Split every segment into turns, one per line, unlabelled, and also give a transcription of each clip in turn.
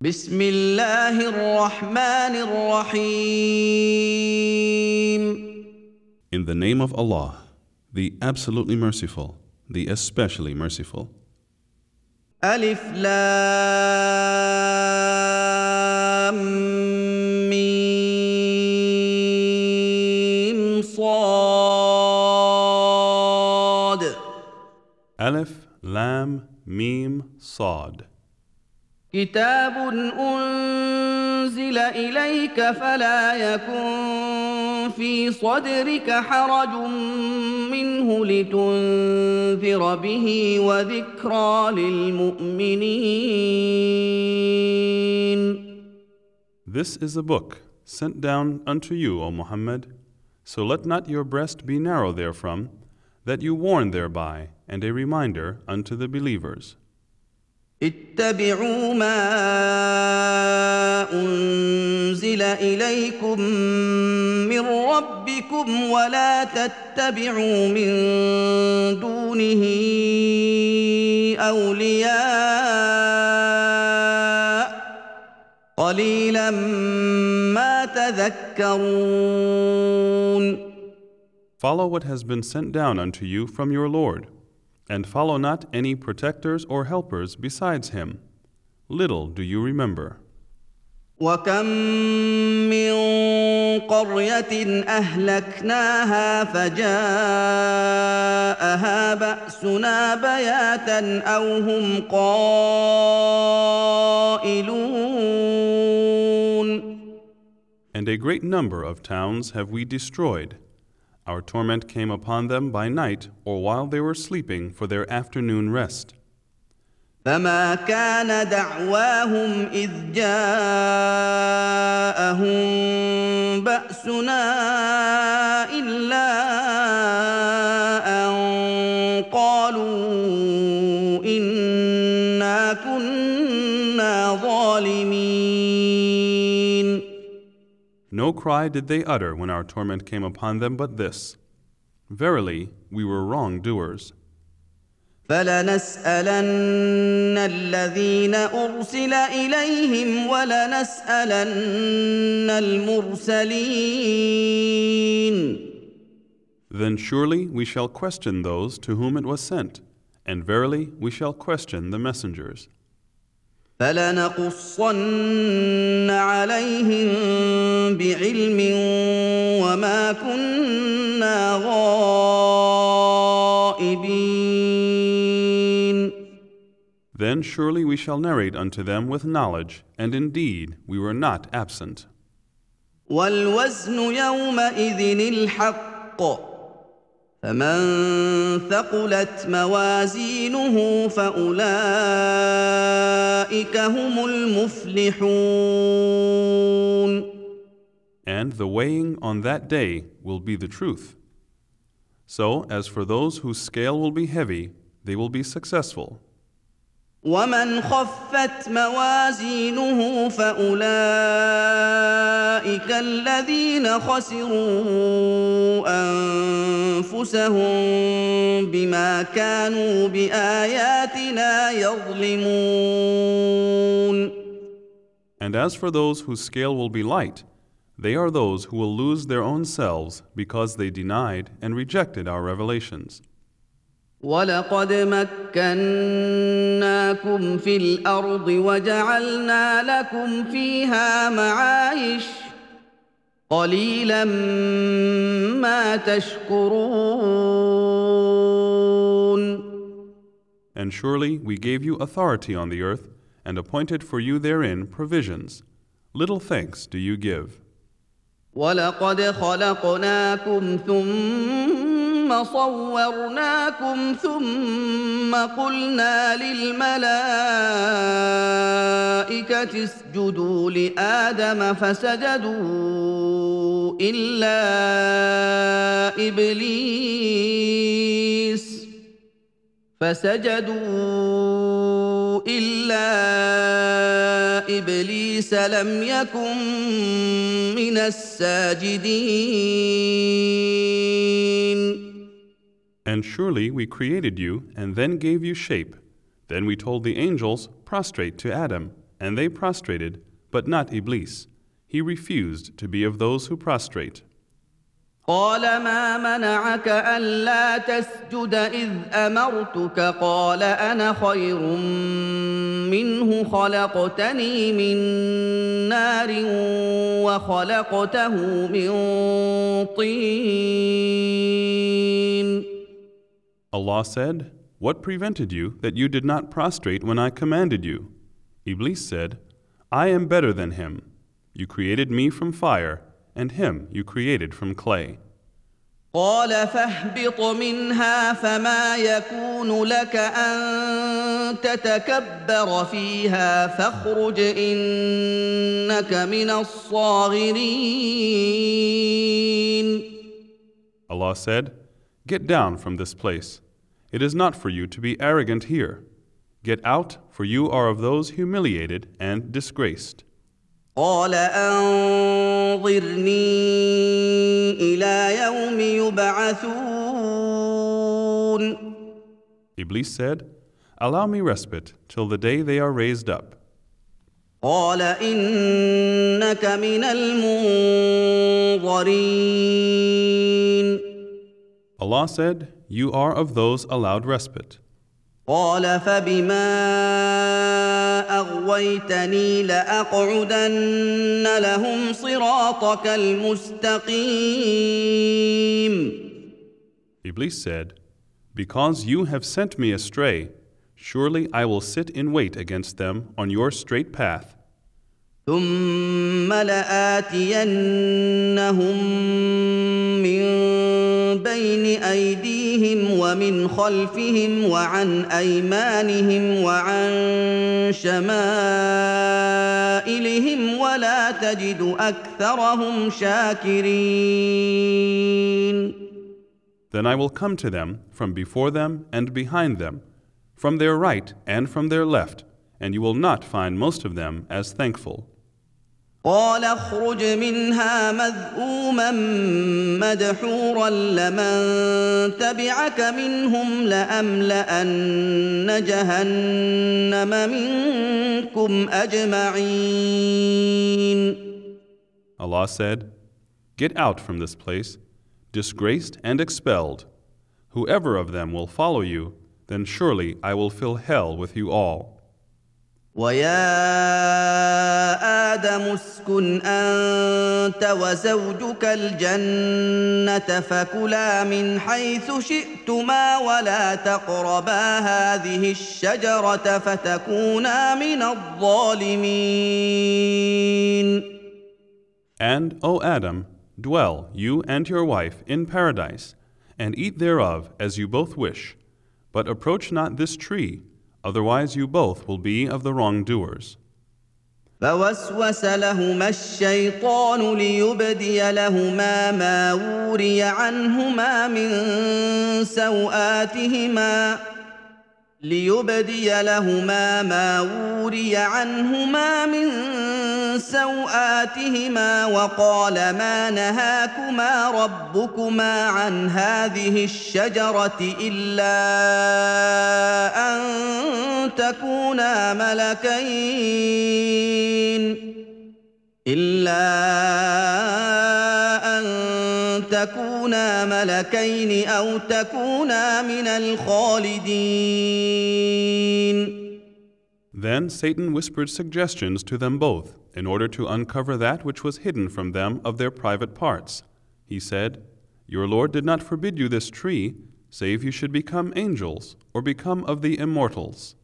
بسم الله الرحمن الرحيم In the name of Allah, the absolutely merciful, the especially merciful.
ألف لام ميم صاد
ألف لام ميم صاد
كتاب أنزل إليك فلا يكن في صدرك حرج منه لتنذر به وذكرى للمؤمنين
This is a book sent down unto you, O Muhammad, so let not your breast be narrow therefrom, that you warn thereby, and a reminder unto the believers.
اتبعوا ما انزل اليكم من ربكم ولا تتبعوا من دونه اولياء قليلا ما تذكرون Follow what has been sent down unto you from your
Lord and follow not any protectors or helpers besides him. Little do you remember. وكم من قرية أهلكناها فجاءها بأسنا بياتا أو هم قائلون. And a great number of towns have we destroyed our torment came upon them by night or while they were sleeping for their afternoon rest. فما كان دعواهم إذ جاءهم بأسنا إلا أن قالوا No cry did they utter when our torment came upon them but this Verily, we were wrongdoers. Then surely we shall question those to whom it was sent, and verily we shall question the messengers.
فلنقصن عليهم بعلم وما كنا غائبين
Then surely we shall narrate unto them with knowledge, and indeed we were not absent.
والوزن يومئذ الحق فمن ثقلت موازينه
فاولئك هم المفلحون And the weighing on that day will be the truth. So, as for those whose scale will be heavy, they will be successful.
ومن خفت موازينه فاولئك الذين خسروا انفسهم بما كانوا باياتنا يظلمون
And as for those whose scale will be light, they are those who will lose their own selves because they denied and rejected our revelations.
ولقد مكناكم في الارض وجعلنا لكم فيها معايش قليلا ما تشكرون And surely we gave you authority on the earth and appointed
for you therein provisions. Little thanks do you give.
وَلَقَدْ خَلَقْنَاكُمْ ثُمَّ ثم صورناكم ثم قلنا للملائكه اسجدوا لادم فسجدوا الا ابليس فسجدوا الا ابليس لم يكن من الساجدين
And surely we created you and then gave you shape. Then we told the angels, Prostrate to Adam, and they prostrated, but not Iblis. He refused to be of those who prostrate. قال ما منعك ألا تسجد إذ أمرتك قال أنا خير منه خلقتني من نار وخلقته من طين Allah said, What prevented you that you did not prostrate when I commanded you? Iblis said, I am better than him. You created me from fire, and him you created from clay.
قال فاهبط منها فما يكون لك أن تتكبر فيها فاخرج إنك من الصاغرين. Allah
said, Get down from this place. It is not for you to be arrogant here. Get out, for you are of those humiliated and disgraced.
Iblis
said, Allow me respite till the day they are raised up. قال إنك من المنظرين Allah said, You are of those allowed respite. قال فبما
اغويتني لاقعدن لهم صراطك المستقيم Iblis
said, Because you have sent me astray, surely I will sit in wait against them on your straight path.
ثم لاتينهم من بين ايديهم ومن خلفهم وعن ايمانهم وعن شمائلهم ولا تجد اكثرهم شاكرين
Then I will come to them from before them and behind them, from their right and from their left, and you will not find most of them as thankful.
قال اخرج منها مذءوما مدحورا لمن تبعك منهم لاملان جهنم منكم اجمعين
Allah said, Get out from this place, disgraced and expelled. Whoever of them will follow you, then surely I will fill hell with you all.
ويا ادم اسكن انت وزوجك الجنه فكلا من حيث شئتما ولا تقربا هذه الشجره فتكونا من الظالمين
And, O Adam, dwell, you and your wife, in paradise, and eat thereof as you both wish. But approach not this tree, Otherwise, you both will be of the wrongdoers.
فوسوس لهما الشيطان ليبدي لهما ما وري عنهما من سوآتهما ليبدي لهما ما وري عنهما من سوآتهما وقال ما نهاكما ربكما عن هذه الشجرة إلا أن تكونا ملكين إلا أن تكونا ملكين أو تكونا من الخالدين
Then Satan whispered suggestions to them both in order to uncover that which was hidden from them of their private parts. He said, Your Lord did not forbid you this tree, save you should become angels or become of the immortals.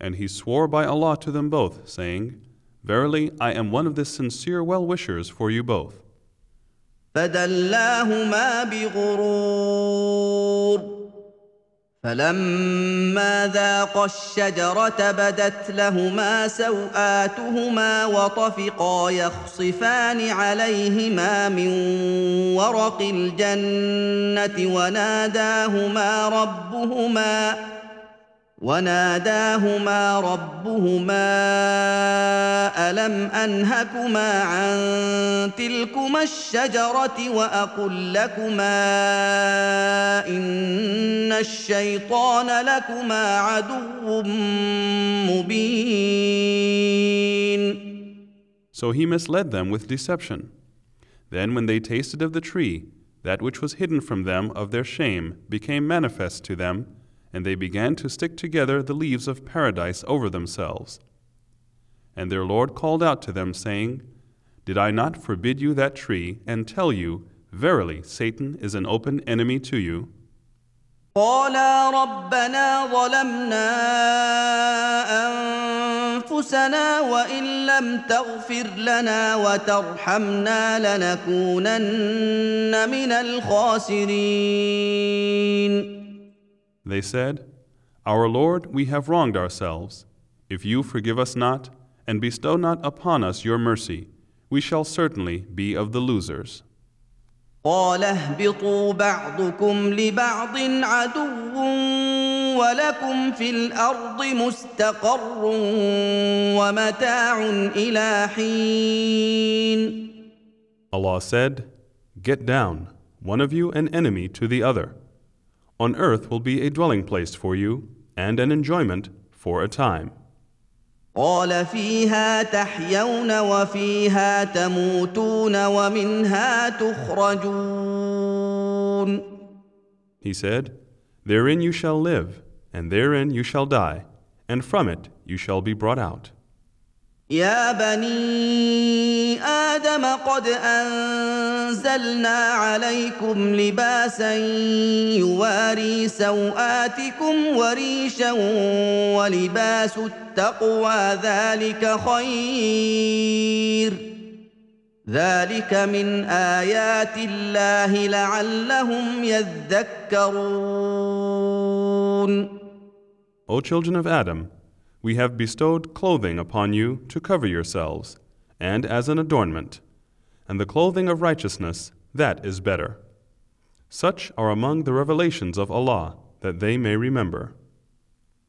And he swore by Allah to them both, saying, Verily, I am one of the sincere well wishers for you both.
فدلاهما بغرور فلما ذاقا الشجرة بدت لهما سوآتهما وطفقا يخصفان عليهما من ورق الجنة وناداهما ربهما ۖ وناداهما ربهما الم انهكما عن تلكما الشجره واقل لكما ان الشيطان لكما عدو مبين
So he misled them with deception. Then, when they tasted of the tree, that which was hidden from them of their shame became manifest to them. and they began to stick together the leaves of paradise over themselves. And their Lord called out to them, saying, Did I not forbid you that tree, and tell you, Verily, Satan is an open enemy to
you? قالا ربنا ظلمنا أنفسنا وإن لم تغفر لنا وترحمنا لنكونن من
الخاسرين they said, Our Lord, we have wronged ourselves. If you forgive us not, and bestow not upon us your mercy, we shall certainly be of the losers. قال اهبطوا بعضكم
لبعض عدو ولكم في الارض مستقر ومتاع الى حين Allah
said, Get down, one of you an enemy to the other on earth will be a dwelling place for you and an enjoyment for a time. قال فيها تحيون وفيها تموتون ومنها تخرجون. He said, Therein you shall live, and therein you shall die, and from it you shall be brought out.
يا بني ادم قد انزلنا عليكم لباسا يواري سواتكم وريشا ولباس التقوى ذلك خير ذلك من ايات الله لعلهم يذكرون
O children of Adam we have bestowed clothing upon you to cover yourselves, and as an adornment, and the clothing of righteousness, that is better. Such are among the revelations of Allah, that they may remember.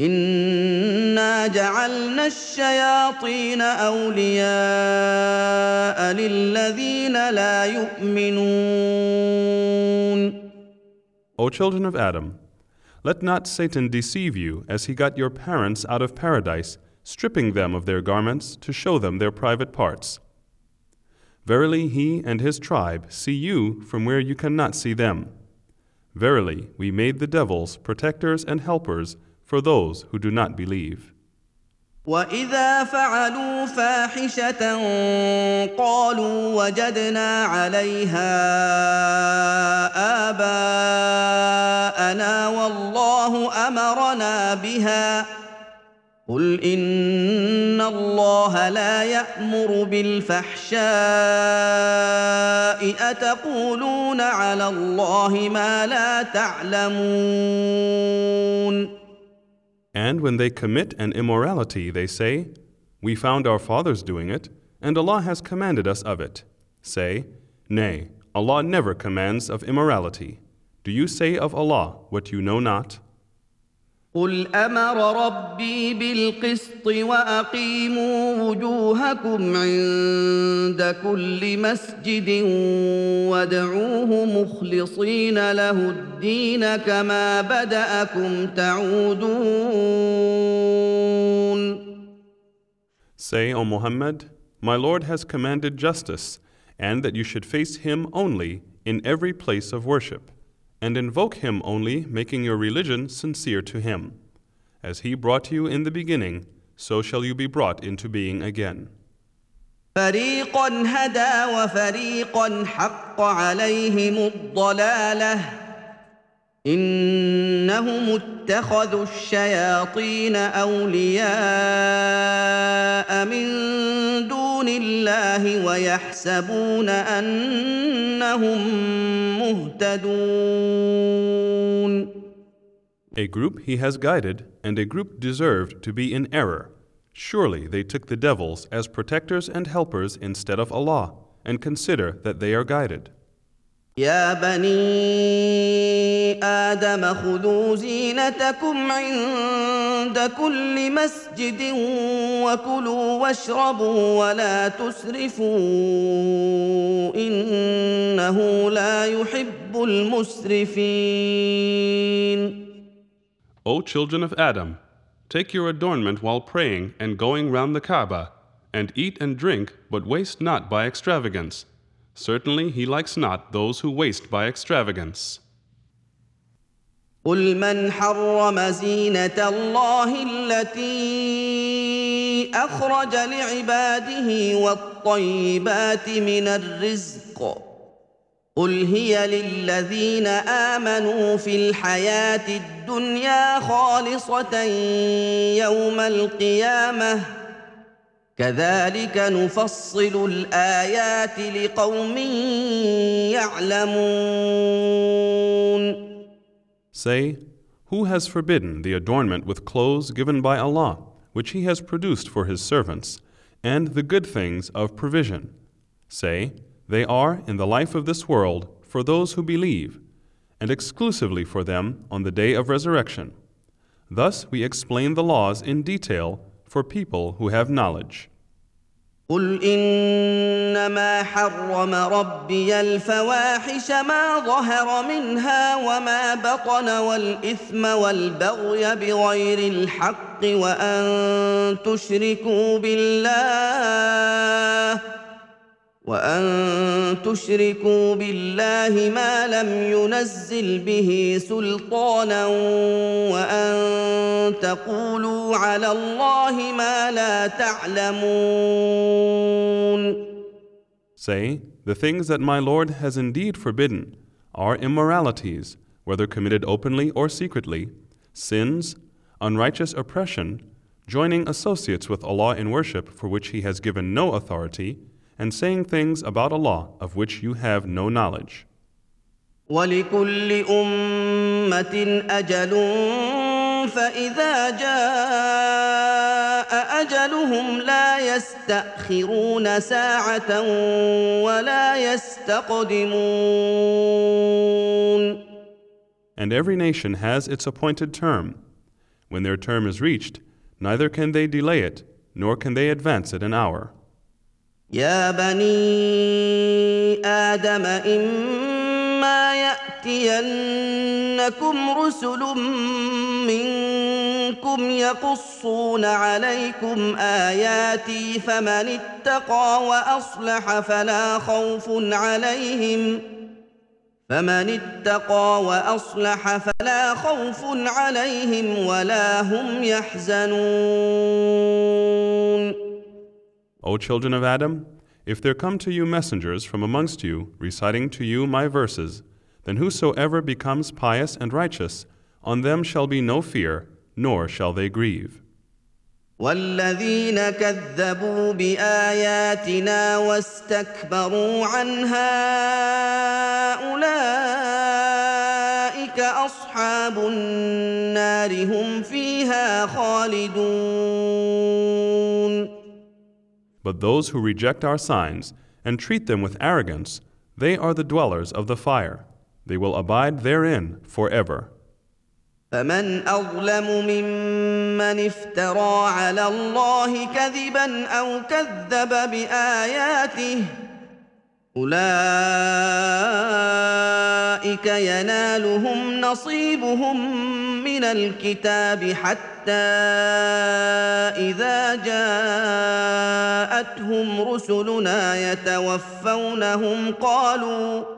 انا جعلنا الشياطين اولياء للذين لا يؤمنون
O children of Adam, let not Satan deceive you as he got your parents out of paradise, stripping them of their garments to show them their private parts. Verily, he and his tribe see you from where you cannot see them. Verily, we made the devils protectors and helpers for those who do not believe.
وإذا فعلوا فاحشة قالوا وجدنا عليها آباءنا والله أمرنا بها قل إن الله لا يأمر بالفحشاء أتقولون على الله ما لا تعلمون
And when they commit an immorality, they say, We found our fathers doing it, and Allah has commanded us of it. Say, Nay, Allah never commands of immorality. Do you say of Allah what you know not?
قل امر ربي بالقسط واقيموا وجوهكم عند كل مسجد وادعوه مخلصين له الدين كما بداكم تعودون
Say, O Muhammad, my Lord has commanded justice, and that you should face him only in every place of worship. and invoke Him only, making your religion sincere to Him. As He brought you in the beginning, so shall you be brought into being again. فريقا هدى وفريقا
حق عليهم انهم اتخذوا الشياطين اولياء من دون الله ويحسبون انهم مهتدون
A group he has guided and a group deserved to be in error. Surely they took the devils as protectors and helpers instead of Allah and consider that they are guided.
يا بني ادم خذوا زينتكم عند كل مسجد وكلوا واشربوا ولا تسرفوا انه لا يحب المسرفين
O children of Adam take your adornment while praying and going round the Kaaba and eat and drink but waste not by extravagance Certainly he likes not those who waste by extravagance.
قل من حرم زينة الله التي أخرج لعباده والطيبات من الرزق قل هي للذين آمنوا في الحياة الدنيا خالصة يوم القيامة ۖ كذلك نفصل الايات لقوم يعلمون
Say, who has forbidden the adornment with clothes given by Allah, which He has produced for His servants, and the good things of provision? Say, they are in the life of this world for those who believe, and exclusively for them on the day of resurrection. Thus we explain the laws in detail for people who have knowledge.
قل إنما حرم ربي الفواحش ما ظهر منها وما بطن والإثم والبغي بغير الحق وأن تشركوا بالله وان تشركوا بالله ما لم ينزل به سلطانا وان تقولوا على الله ما لا تعلمون Say,
the things that my Lord has indeed forbidden are immoralities, whether committed openly or secretly, sins, unrighteous oppression, joining associates with Allah in worship for which He has given no authority, and saying things about Allah of which you have no knowledge. And every nation has its appointed term. When their term is reached, neither can they delay it, nor can they advance it an hour.
يا بني ادم اما ياتينكم رسل منكم يقصون عليكم اياتي فمن اتقى واصلح فلا خوف عليهم فمن اتقى واصلح فلا خوف عليهم ولا هم يحزنون
O children of Adam, if there come to you messengers from amongst you, reciting to you my verses, then whosoever becomes pious and righteous, on them shall be no fear, nor shall they grieve. والذين كذبوا بآياتنا واستكبروا عنها أولئك أصحاب النار هم فيها خالدون but those who reject our signs and treat them with arrogance, they are the dwellers of the fire. They will abide therein forever. فمن أظلم ممن افترى على
الله كذبا أو كذب بآياته اولئك ينالهم نصيبهم من الكتاب حتى اذا جاءتهم رسلنا يتوفونهم قالوا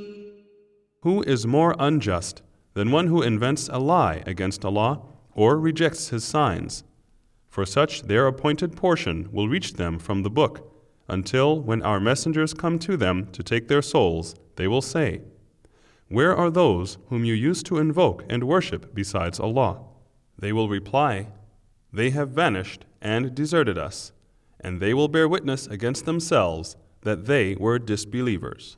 Who is more unjust than one who invents a lie against Allah or rejects his signs? For such their appointed portion will reach them from the book, until when our messengers come to them to take their souls, they will say, Where are those whom you used to invoke and worship besides Allah? They will reply, They have vanished and deserted us, and they will bear witness against themselves that they were disbelievers.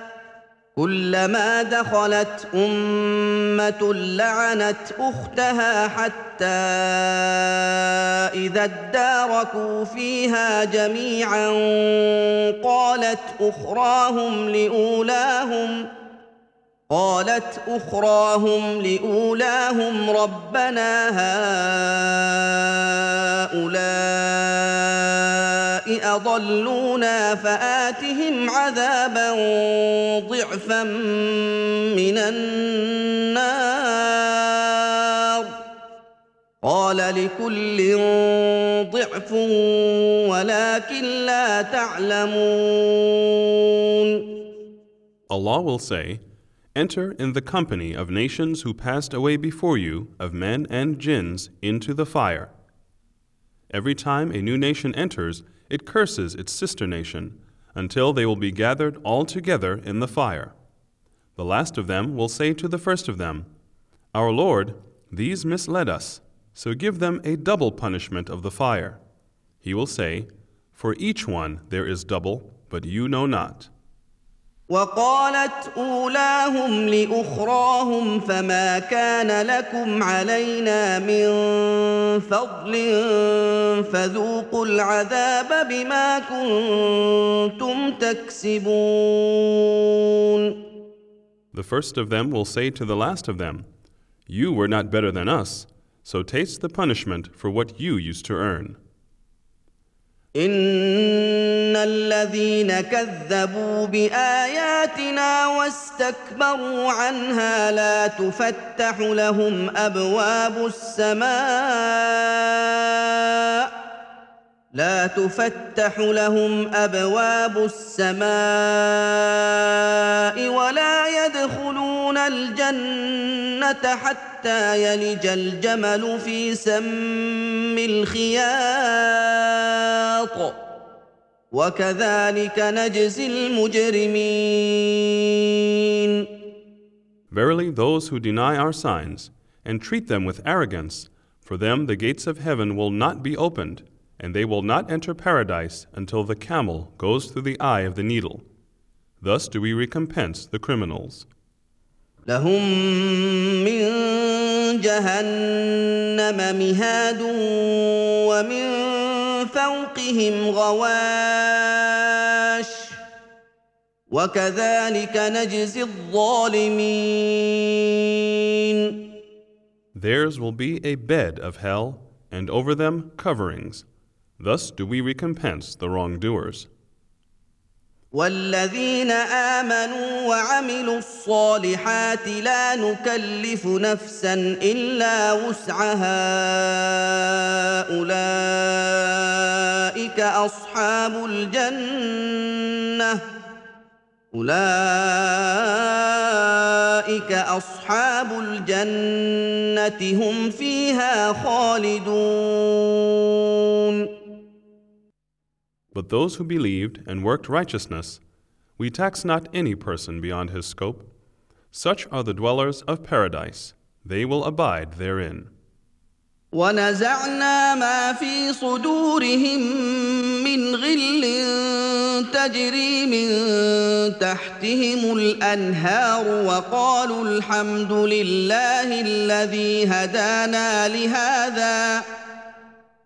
كلما دخلت امه لعنت اختها حتى اذا اداركوا فيها جميعا قالت اخراهم لاولاهم قالت اخراهم لاولاهم ربنا هؤلاء اضلونا فاتهم عذابا ضعفا من النار قال لكل ضعف ولكن لا تعلمون
Allah will say Enter in the company of nations who passed away before you, of men and jinns, into the fire. Every time a new nation enters, it curses its sister nation, until they will be gathered all together in the fire. The last of them will say to the first of them, Our Lord, these misled us, so give them a double punishment of the fire. He will say, For each one there is double, but you know not.
وقالت اولاهم لاخراهم فما كان لكم علينا من فضل فذوقوا العذاب بما كنتم تكسبون
The first of them will say to the last of them, You were not better than us, so taste the punishment for what you used to earn.
ان الذين كذبوا باياتنا واستكبروا عنها لا تفتح لهم ابواب السماء لا تفتح لهم ابواب السماء ولا يدخلون الجنه حتى يلج الجمل في سم الخياط وكذلك نجزي المجرمين
Verily those who deny our signs and treat them with arrogance for them the gates of heaven will not be opened and they will not enter paradise until the camel goes through the eye of the needle. Thus do we recompense the criminals. لهم من جهنم مهاد
ومن فوقهم غواش
وكذلك نجزي الظالمين Theirs will be a bed of hell, and over them coverings Thus do we recompense the wrongdoers.
والذين آمنوا وعملوا الصالحات لا نكلف نفسا إلا وسعها أولئك أصحاب الجنة أولئك أصحاب الجنة هم فيها خالدون
But those who believed and worked righteousness, we tax not any person beyond his scope. Such are the dwellers of paradise, they will abide therein.
ونزعنا ما في صدورهم من غل تجري من تحتهم الانهار وقالوا الحمد لله الذي هدانا لهذا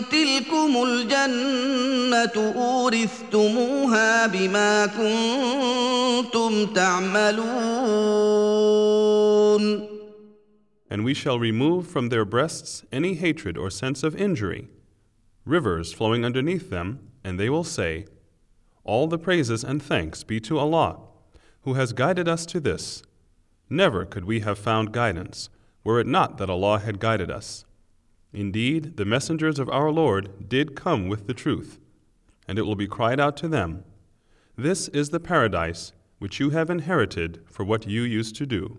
تلكم الجنة أورثتموها بما كنتم تعملون
And we shall remove from their breasts any hatred or sense of injury, rivers flowing underneath them, and they will say, All the praises and thanks be to Allah, who has guided us to this. Never could we have found guidance, were it not that Allah had guided us. Indeed, the messengers of our Lord did come with the truth, and it will be cried out to them, This is the paradise which you have inherited for what you used to do.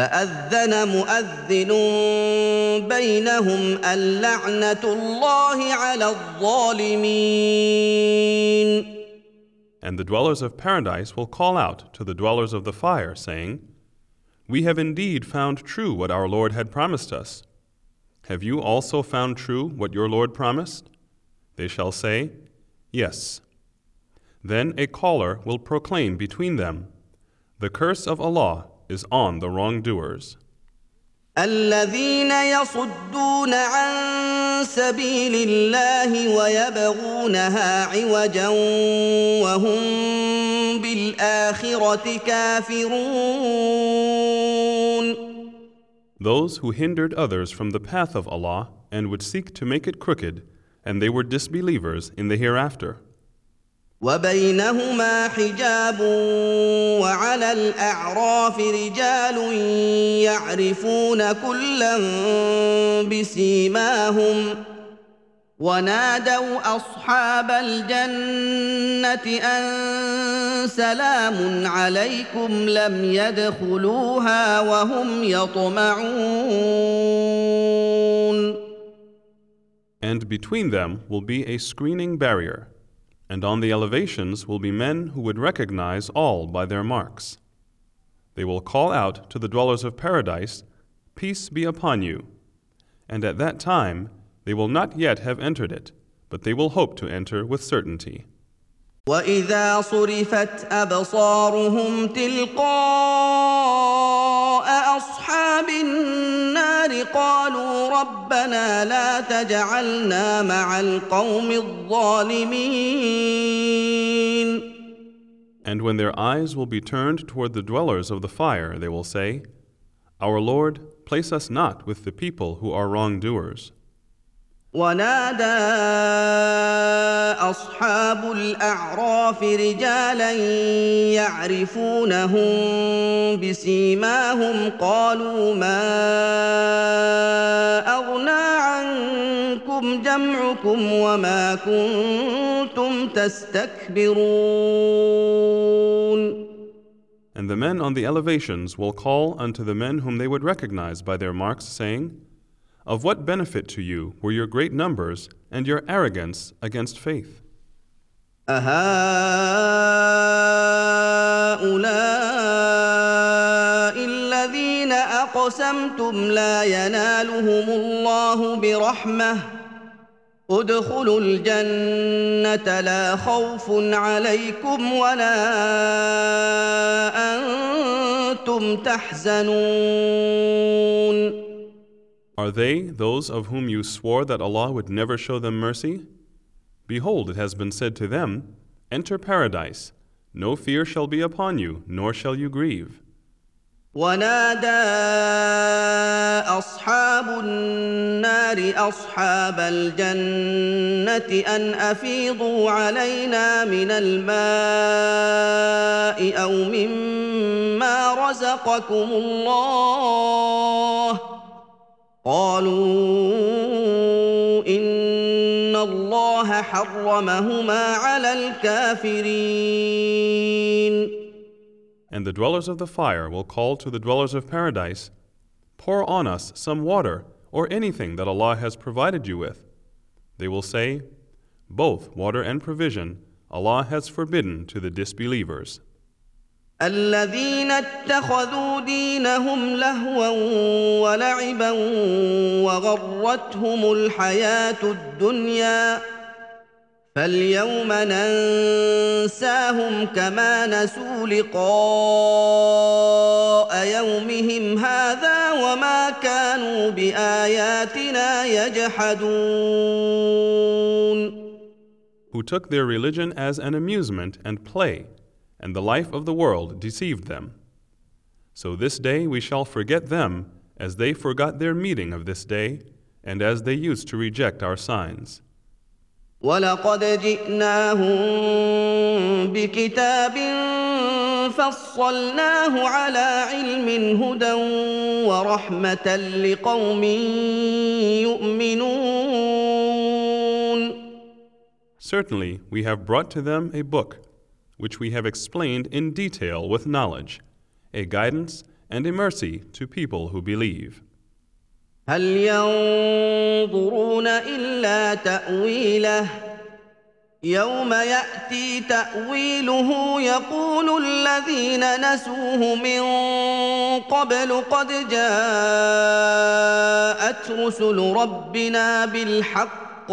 فاذن مؤذن بينهم الله على الظالمين
And the dwellers of paradise will call out to the dwellers of the fire, saying, We have indeed found true what our Lord had promised us. Have you also found true what your Lord promised? They shall say, Yes. Then a caller will proclaim between them, The curse of Allah is on the wrongdoers. الذين يصدون عن سبيل الله ويبغونها عوجا وهم بالآخرة كافرون Those who hindered others from the path of Allah and would seek to make it crooked, and they were disbelievers in the hereafter.
وبينهما حجاب وعلى الاعراف رجال يعرفون كلا بسيماهم ونادوا اصحاب الجنه ان سلام عليكم لم يدخلوها وهم يطمعون And between them will be a screening
barrier and on the elevations will be men who would recognize all by their marks. They will call out to the dwellers of paradise, Peace be upon you. And at that time they will not yet have entered it, but they will hope to enter with certainty. وإذا صرفت أبصارهم
تلقاء أصحاب النار قالوا ربنا لا تجعلنا مع القوم الظالمين
And when their eyes will be turned toward the dwellers of the fire, they will say, Our Lord, place us not with the people who are wrongdoers.
ونادى اصحاب الاعراف رجالا يعرفونهم بسيماهم قالوا ما اغنى عنكم جمعكم وما كنتم تستكبرون
And the men on the elevations will call unto the men whom they would recognize by their marks, saying, of what benefit to you were your great numbers and your arrogance against faith?
ادخلوا الجنة لا خوف عليكم ولا أنتم تحزنون
are they those of whom you swore that Allah would never show them mercy? Behold, it has been said to them, Enter paradise. No fear shall be upon you, nor shall you grieve. ونادى أصحاب النار أصحاب الجنة أن أفيضوا
علينا من الماء أو مما رزقكم الله ۖ قالوا ان الله حرمهما على الكافرين
And the dwellers of the fire will call to the dwellers of paradise, Pour on us some water or anything that Allah has provided you with. They will say, Both water and provision Allah has forbidden to the disbelievers. الذين اتخذوا دينهم لهوا ولعبا وغرتهم الحياه الدنيا فاليوم ننساهم كما نسوا لقاء يومهم هذا وما كانوا باياتنا يجحدون Who took their religion as an amusement and play and the life of the world deceived them. So this day we shall forget them as they forgot their meeting of this day, and as they used to reject our signs. ولقد جئناهم بكتاب فصلناه على علم هدى ورحمة لقوم يؤمنون Certainly, we have brought to them a book which we have explained in detail with knowledge, a guidance and a mercy to people who believe. يوم يأتي تأويله يقول الذين نسوه من قبل قد جاءت رسل ربنا بالحق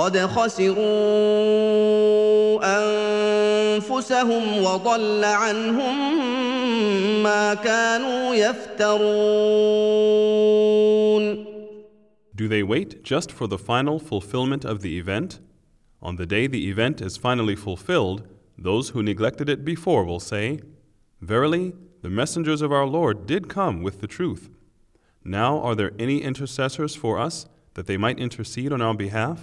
قد خسروا انفسهم وضل عنهم ما كانوا يفترون Do they wait just for the final fulfillment of the event? On the day the event is finally fulfilled, those who neglected it before will say, Verily, the messengers of our Lord did come with the truth. Now are there any intercessors for us that they might intercede on our behalf?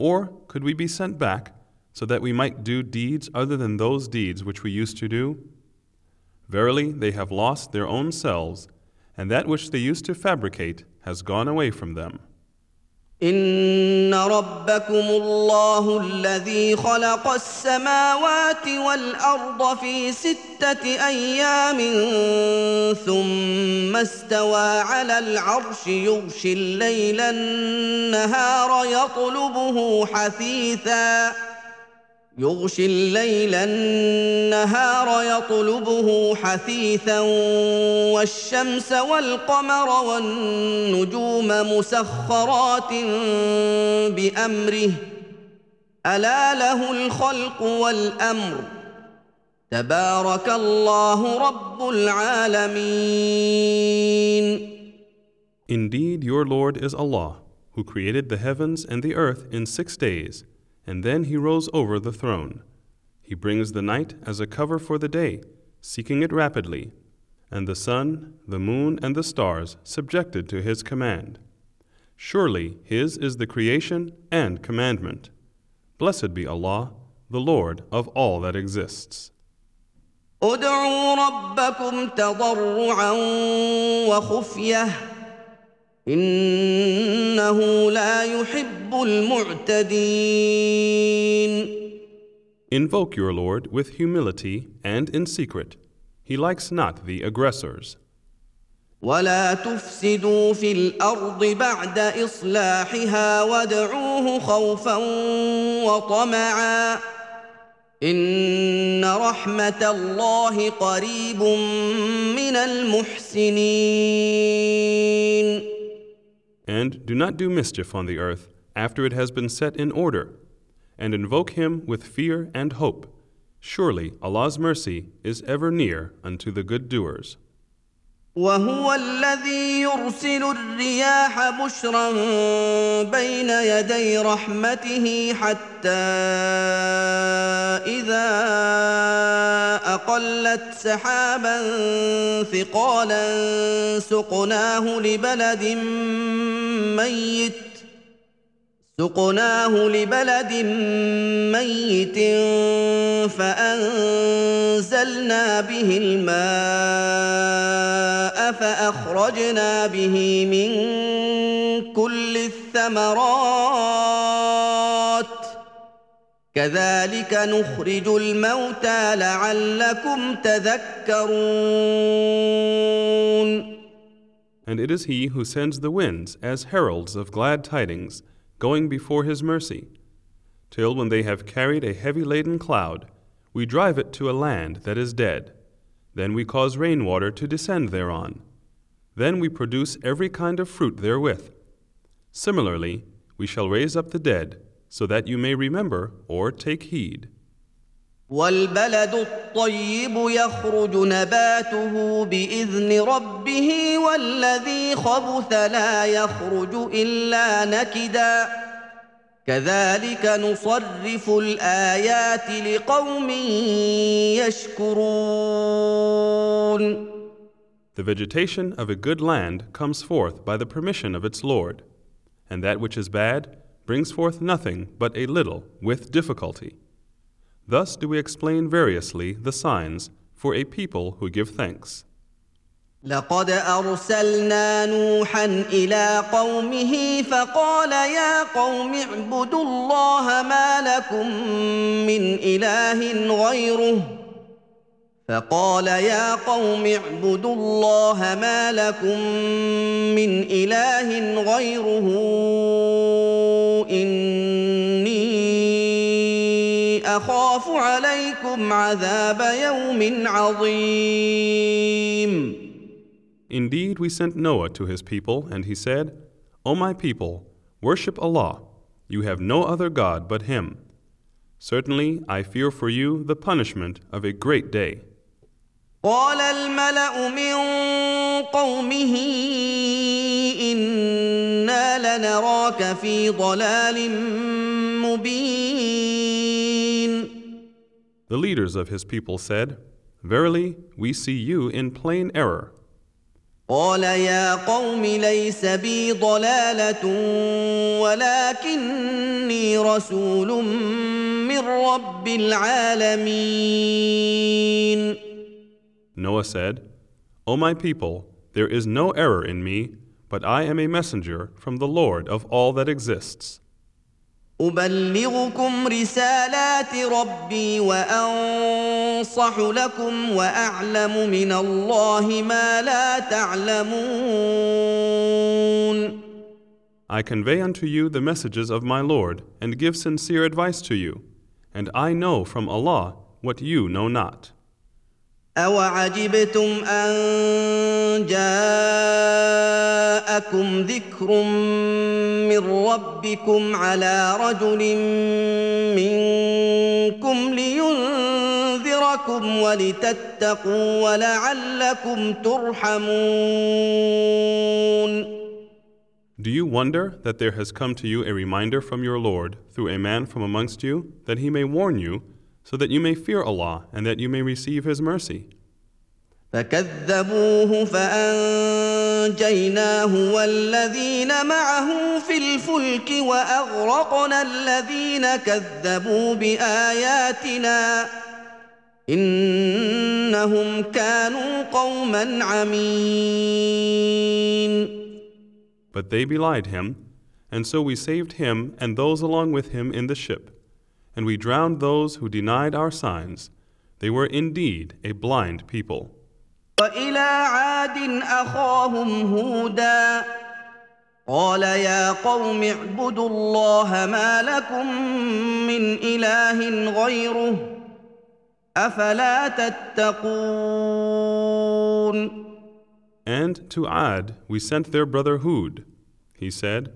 Or could we be sent back so that we might do deeds other than those deeds which we used to do? Verily, they have lost their own selves, and that which they used to fabricate has gone away from them. ان ربكم الله الذي خلق السماوات والارض في سته ايام ثم استوى على العرش يغشي الليل النهار يطلبه حثيثا يغشي الليل النهار يطلبه حثيثا والشمس والقمر والنجوم مسخرات بامره الا له الخلق والامر تبارك الله رب العالمين Indeed your Lord is Allah who created the heavens and the earth in six days and then he rolls over the throne. He brings the night as a cover for the day, seeking it rapidly, and the sun, the moon, and the stars subjected to his command. Surely his is the creation and commandment. Blessed be Allah, the Lord of all that exists. ادعوا ربكم تضرعا وخفيه انه لا يحب المعتدين Invoke your Lord with humility and in secret. He likes not the aggressors. ولا تفسدوا في الارض بعد اصلاحها وادعوه خوفا وطمعا ان رحمه الله قريب من المحسنين And do not do mischief on the earth after it has been set in order, and invoke Him with fear and hope. Surely Allah's mercy is ever near unto the good doers. وهو الذي يرسل الرياح بشرا بين يدي رحمته حتى اذا اقلت سحابا ثقالا سقناه لبلد ميت سقناه لبلد ميت فانزلنا به الماء فاخرجنا به من كل الثمرات كذلك نخرج الموتى لعلكم تذكرون And it is he who sends the winds as heralds of glad tidings going before His mercy, till when they have carried a heavy laden cloud, we drive it to a land that is dead. Then we cause rainwater to descend thereon. Then we produce every kind of fruit therewith. Similarly, we shall raise up the dead, so that you may remember or take heed. والبلد الطيب يخرج نباته باذن ربه والذي خبث لا يخرج الا نكدا كذلك نصرف الايات لقوم يشكرون The vegetation of a good land comes forth by the permission of its Lord, and that which is bad brings forth nothing but a little with difficulty. Thus do we explain variously the signs for a people who give thanks. لقد أرسلنا نوحا إلى قومه فقال يا قوم اعبدوا الله ما لكم من إله غيره فقال يا قوم اعبدوا الله ما لكم من إله غيره إن أخاف عليكم عذاب يوم عظيم Indeed, we sent Noah to his people, and he said, O my people, worship Allah. You have no other God but Him. Certainly, I fear for you the punishment of a great day. قال الملا من قومه انا لنراك في ضلال مبين The leaders of his people said, Verily, we see you in plain error. قال يا قوم ليس بي ضلالة ولكني رسول من رب العالمين Noah said, O my people, there is no error in me, but I am a messenger from the Lord of all that exists. أبلغكم رسالات ربي وأنصح لكم وأعلم من الله ما لا تعلمون. I convey unto you the messages of my Lord and give sincere advice to you, and I know from Allah what you know not. أوعجبتم أن جاءكم ذكر من ربكم على رجل منكم لينذركم ولتتقوا ولعلكم ترحمون Do you wonder that there has come to you a reminder from your Lord through a man from amongst you, that he may warn you so that you may fear Allah and that you may receive His mercy. فكذبوه فأنجيناه والذين معه في الفلك وأغرقنا الذين كذبوا بآياتنا إنهم كانوا قوما عمين. But they belied him, and so we saved him and those along with him in the ship and we drowned those who denied our signs. They were indeed a blind people. وإلى عاد أخاهم هودا قال يا قوم اعبدوا الله ما لكم من إله غيره أفلا تتقون And to Ad we sent their brother Hud. He said,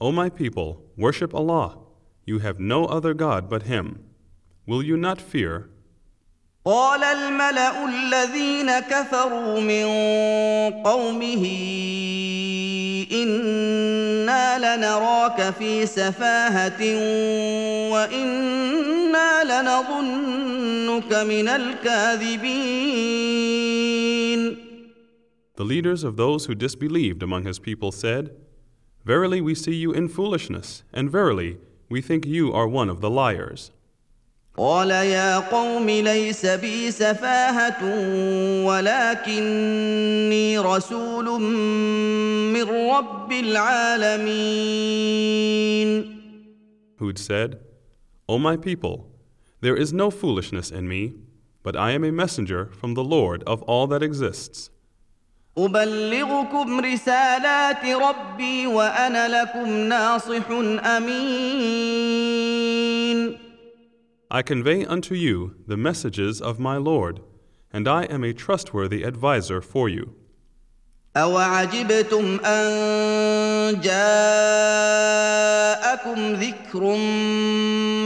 O my people, worship Allah. You have no other God but Him. Will you not fear? قال الملأ الذين كفروا من قومه إنا لنراك في سفاهة وإنا لنظنك من الكاذبين The leaders of those who disbelieved among his people said, Verily we see you in foolishness, and verily we think you are one of the liars. قال يا قوم ليس بي سفاهة ولكني رسول من رب العالمين. Hud said, O my people, there is no foolishness in me, but I am a messenger from the Lord of all that exists. أبلغكم رسالات ربي وأنا لكم ناصح أمين. I convey unto you the messages of my Lord, and I am a trustworthy advisor for you. أوعجبتم أن جاءكم ذكر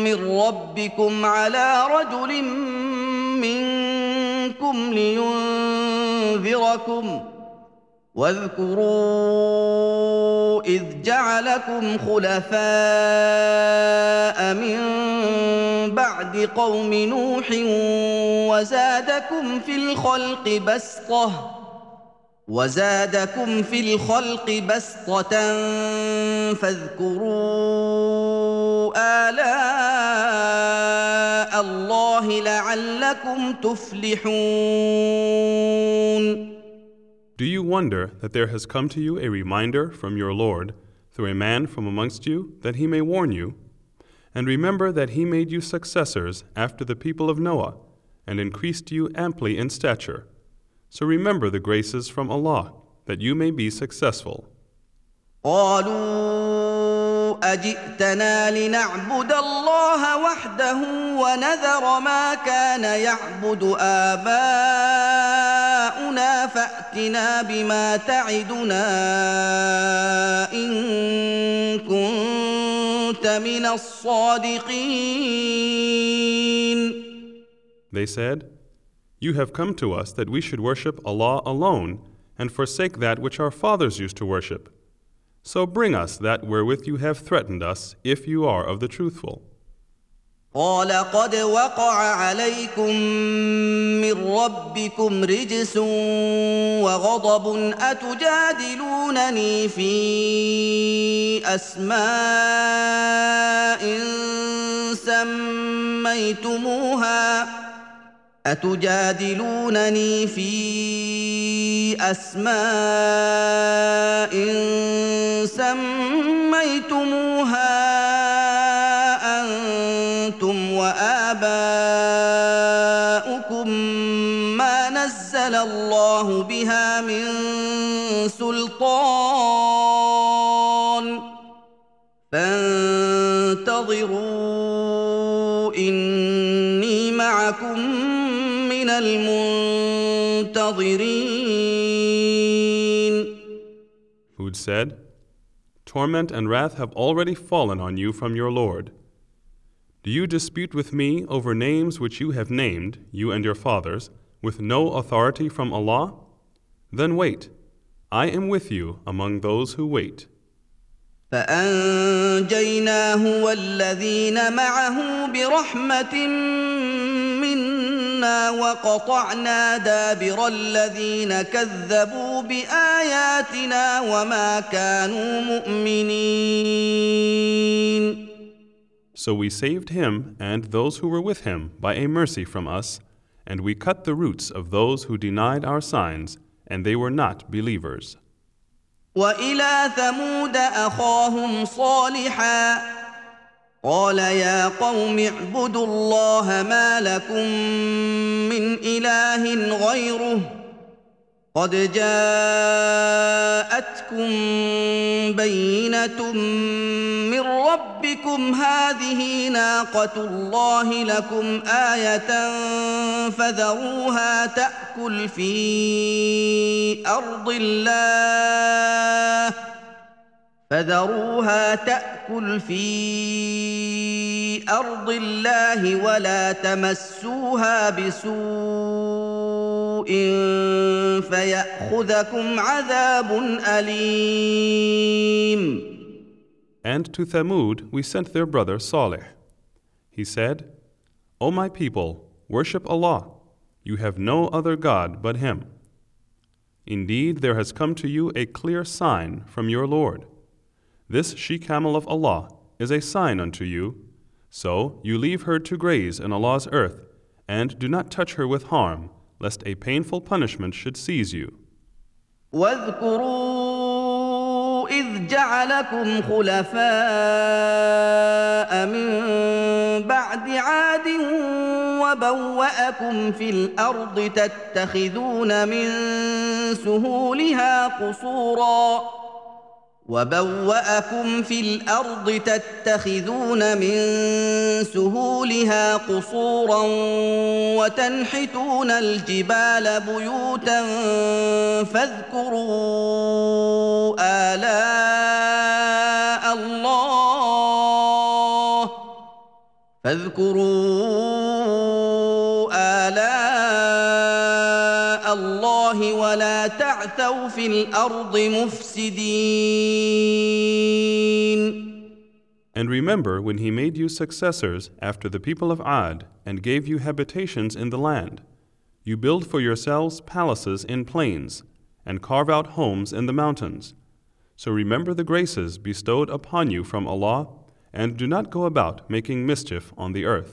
من ربكم على رجل منكم لينذركم ۖ واذكروا اذ جعلكم خلفاء من بعد قوم نوح وزادكم في الخلق بسطه وزادكم في الخلق بسطة فاذكروا آلاء الله لعلكم تفلحون Do you wonder that there has come to you a reminder from your Lord through a man from amongst you that he may warn you? And remember that he made you successors after the people of Noah and increased you amply in stature. So remember the graces from Allah that you may be successful. أجئتنا لنعبد الله وحده ونذر ما كان يعبد آباؤنا فاتنا بما تعدنا ان كنت من الصادقين They said, You have come to us that we should worship Allah alone and forsake that which our fathers used to worship. So bring us that wherewith you have threatened us, if you are of the truthful. قال قد وقع عليكم من ربكم رجس وغضب اتجادلونني في اسماء سميتموها اتجادلونني في اسماء سميتموها الله بها من سلطان فانتظروا اني معكم من المنتظرين Hud said, Torment and wrath have already fallen on you from your Lord. Do you dispute with me over names which you have named, you and your fathers, with no authority from Allah? Then wait. I am with you among those who wait. فأنجيناه والذين معه برحمة منا وقطعنا دابر الذين كذبوا بآياتنا وما كانوا مؤمنين. So we saved him and those who were with him by a mercy from us and we cut the roots of those who denied our signs, and they were not believers. وإلى ثمود أخاهم صالحا قال يا قوم اعبدوا الله ما لكم من إله غيره قد جاءتكم بينه من ربكم هذه ناقه الله لكم ايه فذروها تاكل في ارض الله فذروها تاكل في ارض الله ولا تمسوها بسوء فياخذكم عذاب اليم And to Thamud we sent their brother Saleh. He said, O my people, worship Allah. You have no other God but Him. Indeed, there has come to you a clear sign from your Lord. This she camel of Allah is a sign unto you. So you leave her to graze in Allah's earth, and do not touch her with harm, lest a painful punishment should seize you. إذ جعلكم خلفاء من بعد عاد وبوأكم في الأرض تتخذون من سهولها قصوراً وبوأكم في الأرض تتخذون من سهولها قصورا وتنحتون الجبال بيوتا فاذكروا آلاء الله فاذكروا آلاء ولا تعثوا في الارض مفسدين And remember when he made you successors after the people of Ad and gave you habitations in the land. You build for yourselves palaces in plains and carve out homes in the mountains. So remember the graces bestowed upon you from Allah and do not go about making mischief on the earth.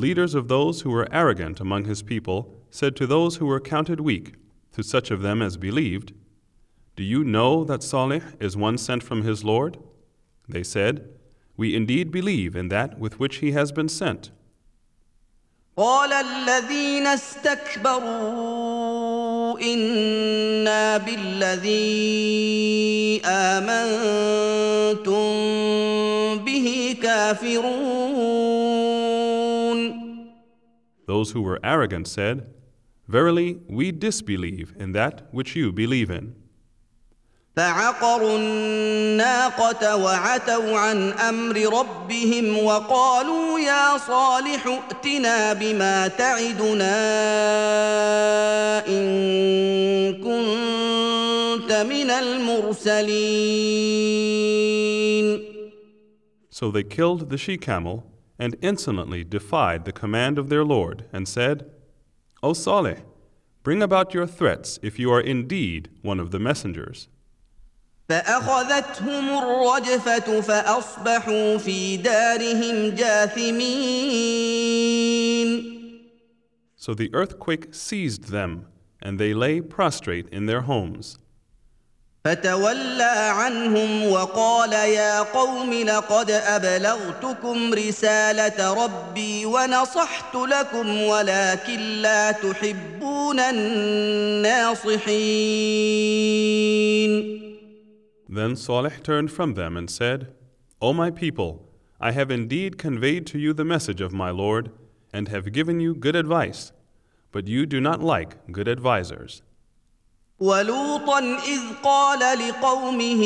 leaders of those who were arrogant among his people said to those who were counted weak, to such of them as believed, Do you know that Salih is one sent from his Lord? They said, We indeed believe in that with which he has been sent. قال الذين استكبروا إنا بالذي آمنتم به كافرون Those who were arrogant said, Verily, we disbelieve in that which you believe in. فعقروا الناقة وعتوا عن أمر ربهم وقالوا يا صالح ائتنا بما تعدنا إن كنت من المرسلين. So they killed the she-camel and insolently defied the command of their Lord and said, O Saleh, bring about your threats if you are indeed one of the messengers. So the earthquake seized them, and they lay prostrate in their homes. فتولى عنهم وقال يا قوم لقد ابلغتكم رساله ربي ونصحت لكم ولكن لا تحبون الناصحين Then Salih turned from them and said, O my people, I have indeed conveyed to you the message of my Lord and have given you good advice, but you do not like good advisers. ولوطا اذ قال لقومه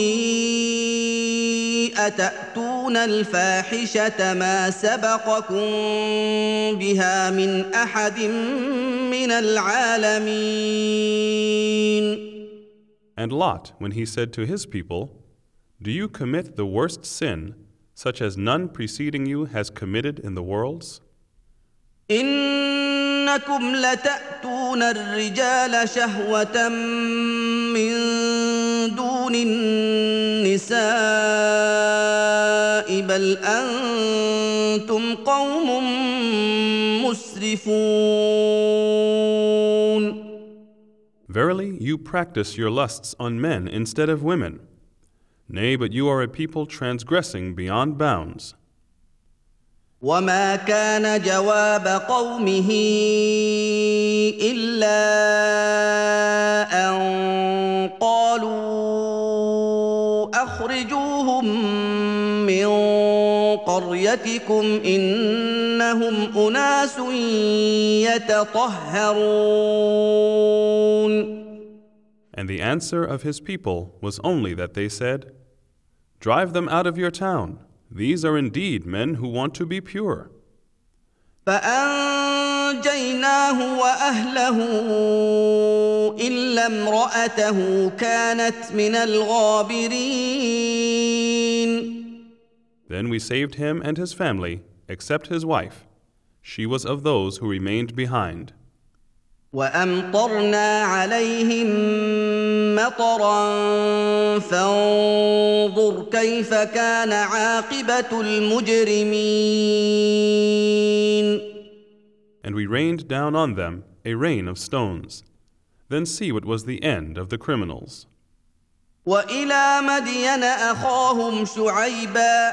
اتاتون الفاحشه ما سبقكم بها من احد من العالمين And Lot, when he said to his people, Do you commit the worst sin, such as none preceding you has committed in the worlds? انكم لتاتون الرجال شهوه من دون النساء بل انتم قوم مسرفون Verily, you practice your lusts on men instead of women. Nay, but you are a people transgressing beyond bounds. وما كان جواب قومه الا ان قالوا اخرجوهم من قريتكم انهم اناس يتطهرون And the answer of his people was only that they said, Drive them out of your town. These are indeed men who want to be pure. Then we saved him and his family, except his wife. She was of those who remained behind. وامطرنا عليهم مطرا فانظر كيف كان عاقبه المجرمين And we rained down on them a rain of stones. Then see what was the end of the criminals. وإلى مدين أخاهم شعيباً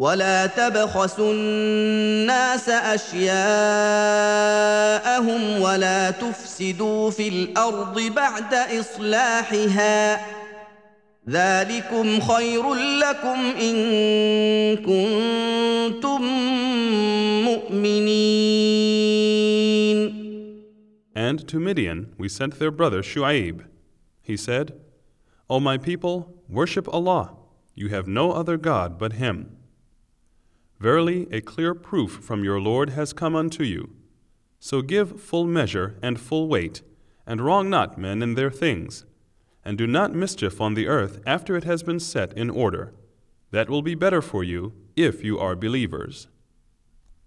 ولا تبخسوا الناس اشياءهم ولا تفسدوا في الارض بعد اصلاحها ذلكم خير لكم ان كنتم مؤمنين And to Midian we sent their brother Shu'aib. He said, O my people, worship Allah. You have no other God but Him. Verily, a clear proof from your Lord has come unto you. So give full measure and full weight, and wrong not men in their things, and do not mischief on the earth after it has been set in order. That will be better for you if you are believers.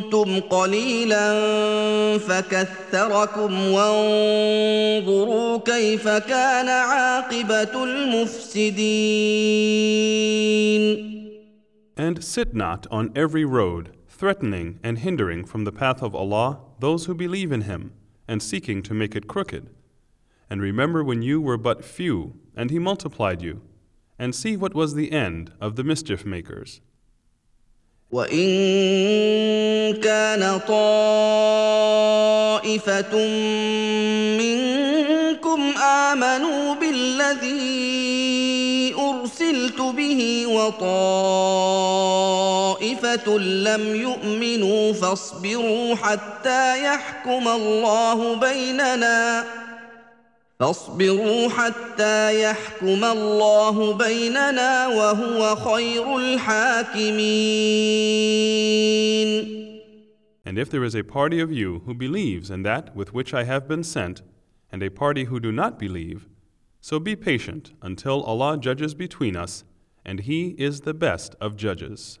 كنتم قليلا فكثركم وانظروا كيف كان عاقبه المفسدين And sit not on every road, threatening and hindering from the path of Allah those who believe in Him, and seeking to make it crooked. And remember when you were but few, and He multiplied you, and see what was the end of the mischief makers. وان كان طائفه منكم امنوا بالذي ارسلت به وطائفه لم يؤمنوا فاصبروا حتى يحكم الله بيننا And if there is a party of you who believes in that with which I have been sent, and a party who do not believe, so be patient until Allah judges between us, and He is the best of judges.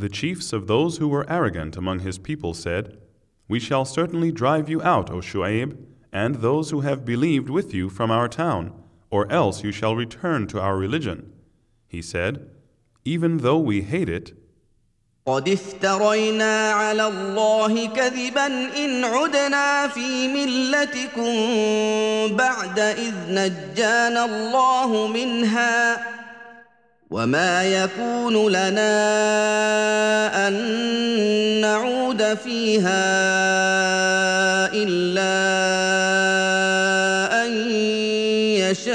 The chiefs of those who were arrogant among his people said, We shall certainly drive you out, O Shu'aib, and those who have believed with you from our town, or else you shall return to our religion. He said, Even though we hate it, قد افترينا على الله كذبا إن عدنا في ملتكم بعد إذ نجانا الله منها وما يكون لنا ان نعود فيها الا ان يشاء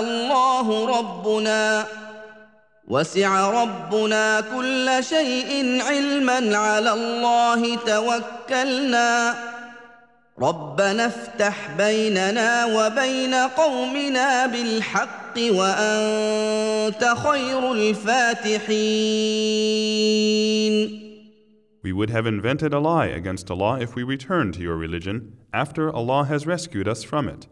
الله ربنا وسع ربنا كل شيء علما على الله توكلنا ربنا افتح بيننا وبين قومنا بالحق وانت خير الفاتحين We would have invented a lie against Allah if we returned to your religion after Allah has rescued us from it.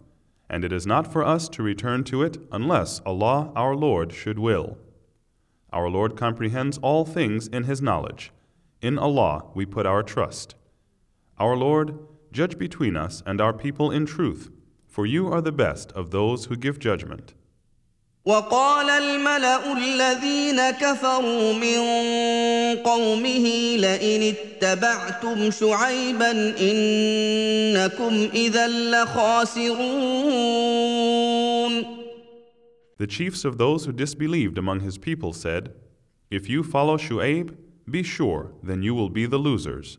And it is not for us to return to it unless Allah our Lord should will. Our Lord comprehends all things in His knowledge. In Allah we put our trust. Our Lord, Judge between us and our people in truth, for you are the best of those who give judgment. وقال الملا الذين كفروا من قومه لئن اتبعتم شعيبا انكم اذا لخاسرون The chiefs of those who disbelieved among his people said, If you follow Shu'aib, be sure, then you will be the losers.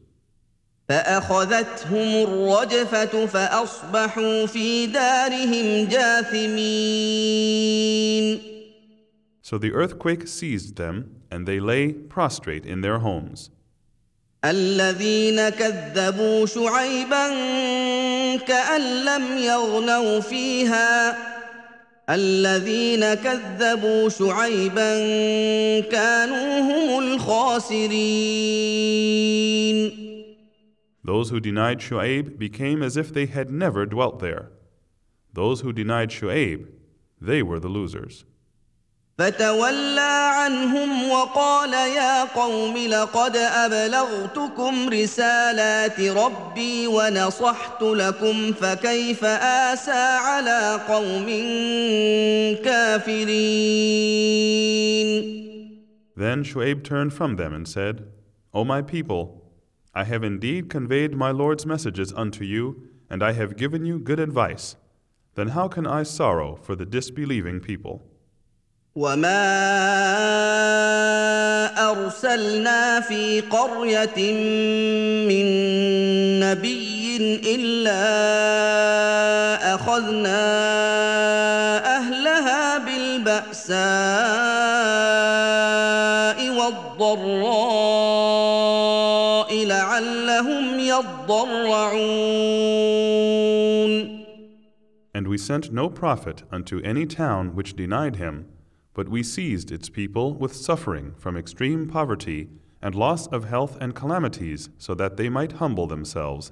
فاخذتهم الرجفه فاصبحوا في دارهم جاثمين So the earthquake seized them, and they lay prostrate in their homes. الذين كذبوا شعيبا كأن لم يغنوا فيها الذين كذبوا شعيبا كانوا هم الخاسرين Those who denied Shu'aib became as if they had never dwelt there. Those who denied Shu'aib, they were the losers. فتولى عنهم وقال يا قوم لقد أبلغتكم رسالات ربي ونصحت لكم فكيف آسى على قوم كافرين Then Shu'aib turned from them and said, O my people, I have indeed conveyed my Lord's messages unto you, and I have given you good advice. Then how can I sorrow for the disbelieving people? وما ارسلنا في قريه من نبي الا اخذنا اهلها بالباساء والضراء يتضرعون And we sent no prophet unto any town which denied him, but we seized its people with suffering from extreme poverty and loss of health and calamities, so that they might humble themselves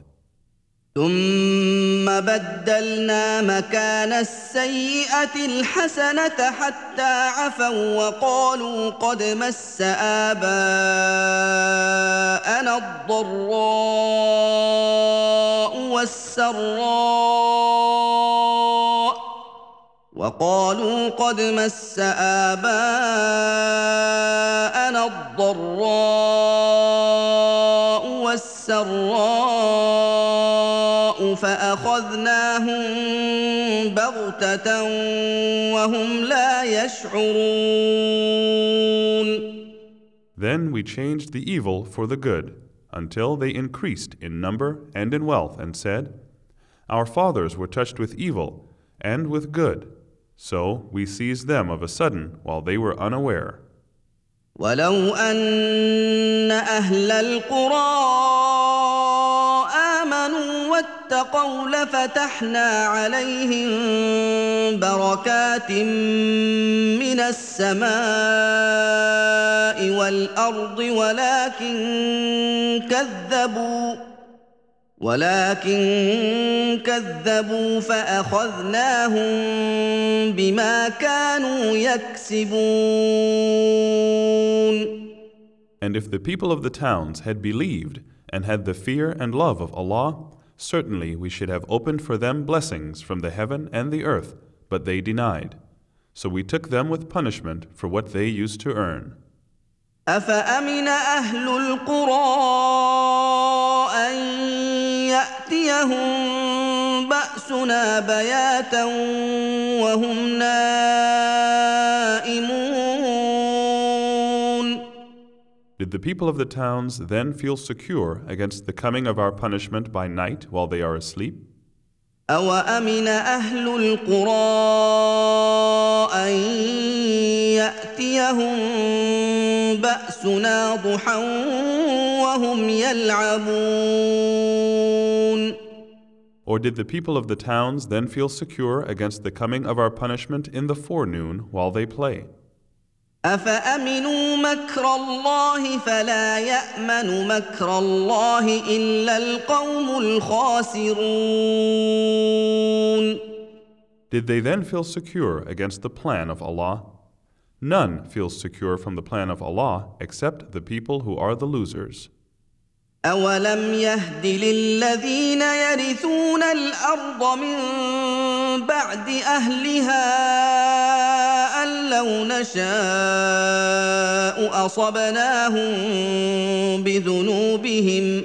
ثم بدلنا مكان السيئه الحسنه حتى عفوا وقالوا قد مس اباءنا الضراء والسراء وقالوا قد مس اباءنا الضراء والسراء فاخذناهم بغته وهم لا يشعرون Then we changed the evil for the good until they increased in number and in wealth and said, Our fathers were touched with evil and with good. So we seized them of a sudden while they were unaware. ولو أن أهل القرى آمنوا واتقوا لفتحنا عليهم بركات من السماء والأرض ولكن كذبوا ولكن كذبوا فاخذناهم بما كانوا يكسبون And if the people of the towns had believed and had the fear and love of Allah, certainly we should have opened for them blessings from the heaven and the earth, but they denied. So we took them with punishment for what they used to earn. أَفَأَمِنَ أَهْلُ الْقُرَىٰ أَن ياتيهم باسنا بياتا وهم نائمون Did the people of the towns then feel secure against the coming of our punishment by night while they are asleep? أوأمن أهل القرى أن يأتيهم بأسنا ضحى وهم يلعبون Or did the people of the towns then feel secure against the coming of our punishment in the forenoon while they play? Did they then feel secure against the plan of Allah? None feels secure from the plan of Allah except the people who are the losers. أولم يهد للذين يرثون الأرض من بعد أهلها أن لو نشاء أصبناهم بذنوبهم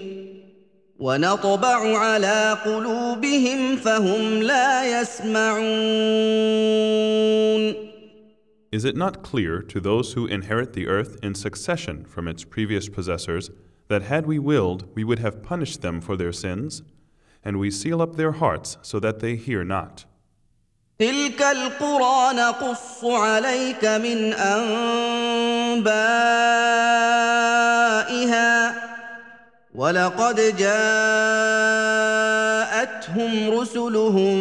ونطبع على قلوبهم فهم لا يسمعون Is it not clear to those who inherit the earth in succession from its previous possessors that had we willed, we would have punished them for their sins, and we seal up their hearts so that they hear not. تلك القرى نقص عليك من أنبائها ولقد جاءتهم رسلهم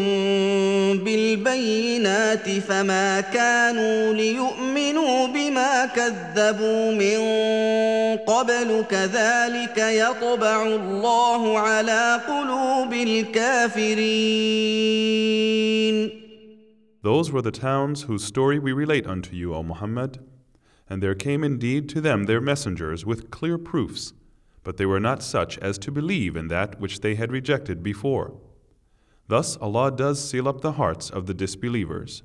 بالبينات فما كانوا ليؤمنوا بما كذبوا من قبل كذلك يطبع الله على قلوب الكافرين Those were the towns whose story we relate unto you, O Muhammad. And there came indeed to them their messengers with clear proofs but they were not such as to believe in that which they had rejected before. Thus Allah does seal up the hearts of the disbelievers.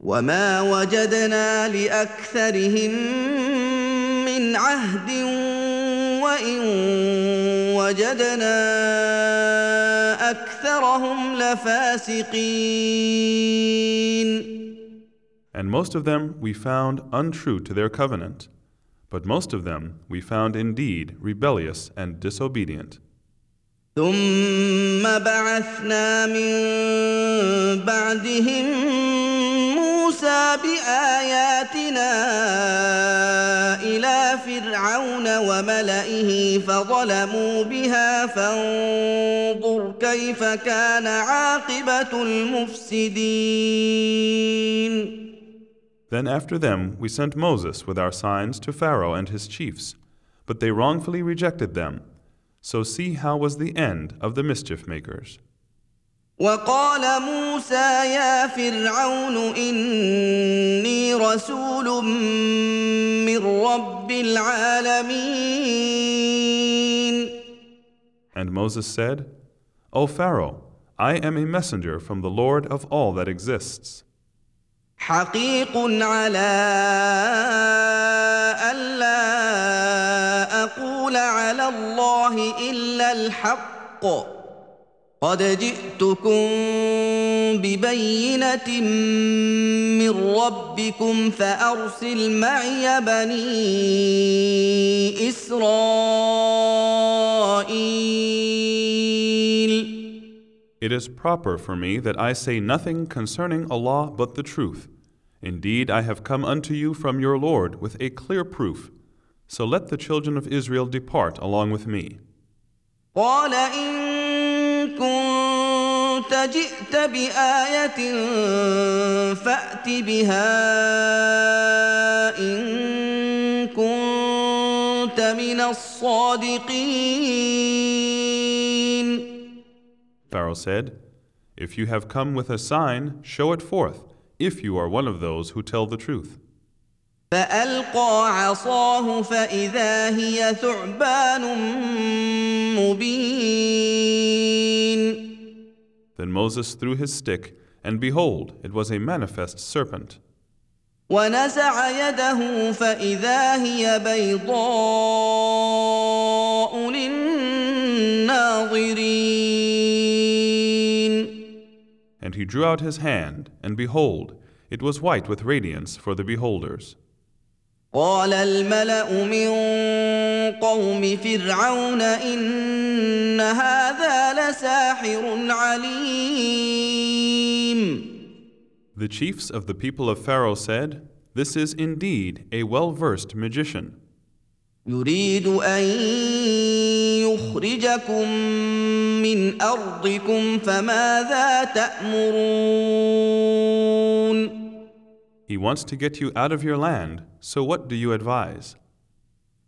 وما وجدنا لأكثرهم من عهد وإن وجدنا أكثرهم لفاسقين And most of them we found untrue to their covenant. But most of them we found indeed rebellious and disobedient. ثم بعثنا من بعدهم موسى بآياتنا إلى فرعون وملئه فظلموا بها فانظر كيف كان عاقبة المفسدين. Then after them we sent Moses with our signs to Pharaoh and his chiefs, but they wrongfully rejected them. So see how was the end of the mischief makers. وقال موسى يا فرعون إني رسول من رب العالمين. And Moses said, O Pharaoh, I am a messenger from the Lord of all that exists. حقيق على الا اقول على الله الا الحق قد جئتكم ببينه من ربكم فارسل معي بني اسرائيل It is proper for me that I say nothing concerning Allah but the truth. Indeed, I have come unto you from your Lord with a clear proof. So let the children of Israel depart along with me. من الصادقين Pharaoh said, If you have come with a sign, show it forth, if you are one of those who tell the truth. Then Moses threw his stick, and behold, it was a manifest serpent. ونزع يده فإذا هي بيضاء للناظرين. And he drew out his hand, and behold, it was white with radiance for the beholders. قال الملأ من قوم فرعون إن هذا لساحر عليم. The chiefs of the people of Pharaoh said, This is indeed a well versed magician. يريد ان يخرجكم من ارضكم فماذا تأمرون He wants to get you out of your land, so what do you advise?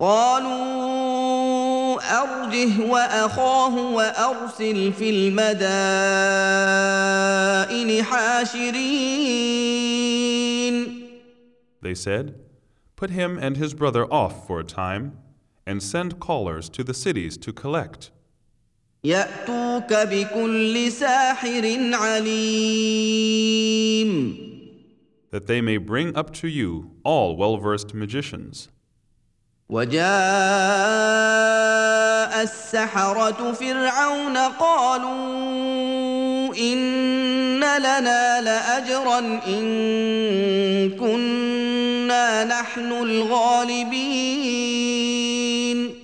قالوا أرجه وأخاه وأرسل في المدائن حاشرين They said, put him and his brother off for a time, and send callers to the cities to collect. That they may bring up to you all well-versed magicians. إن لنا لأجرا إن كنا نحن الغالبين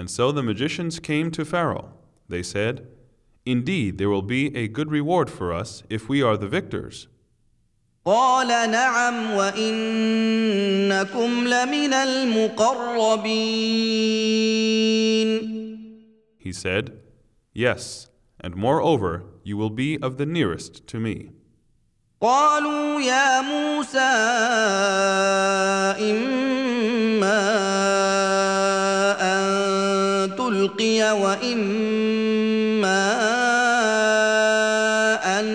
And so the magicians came to Pharaoh. They said, Indeed, there will be a good reward for us if we are the victors. قال نعم وإنكم لمن المقربين He said, Yes, and moreover, you will be of the nearest to me. قالوا يا موسى اما ان تلقي واما ان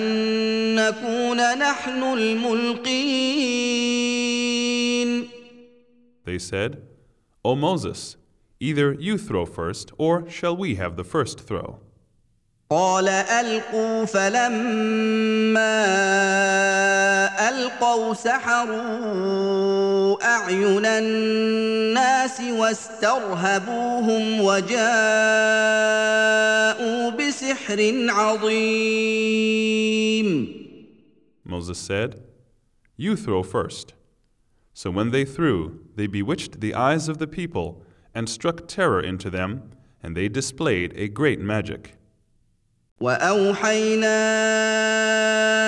نكون نحن الملقين They said, O Moses, either you throw first or shall we have the first throw? قال القوا فلما القوا سحروا اعين الناس واسترهبوهم وجاءوا بسحر عظيم Moses said, You throw first. So when they threw, they bewitched the eyes of the people and struck terror into them, and they displayed a great magic. واوحينا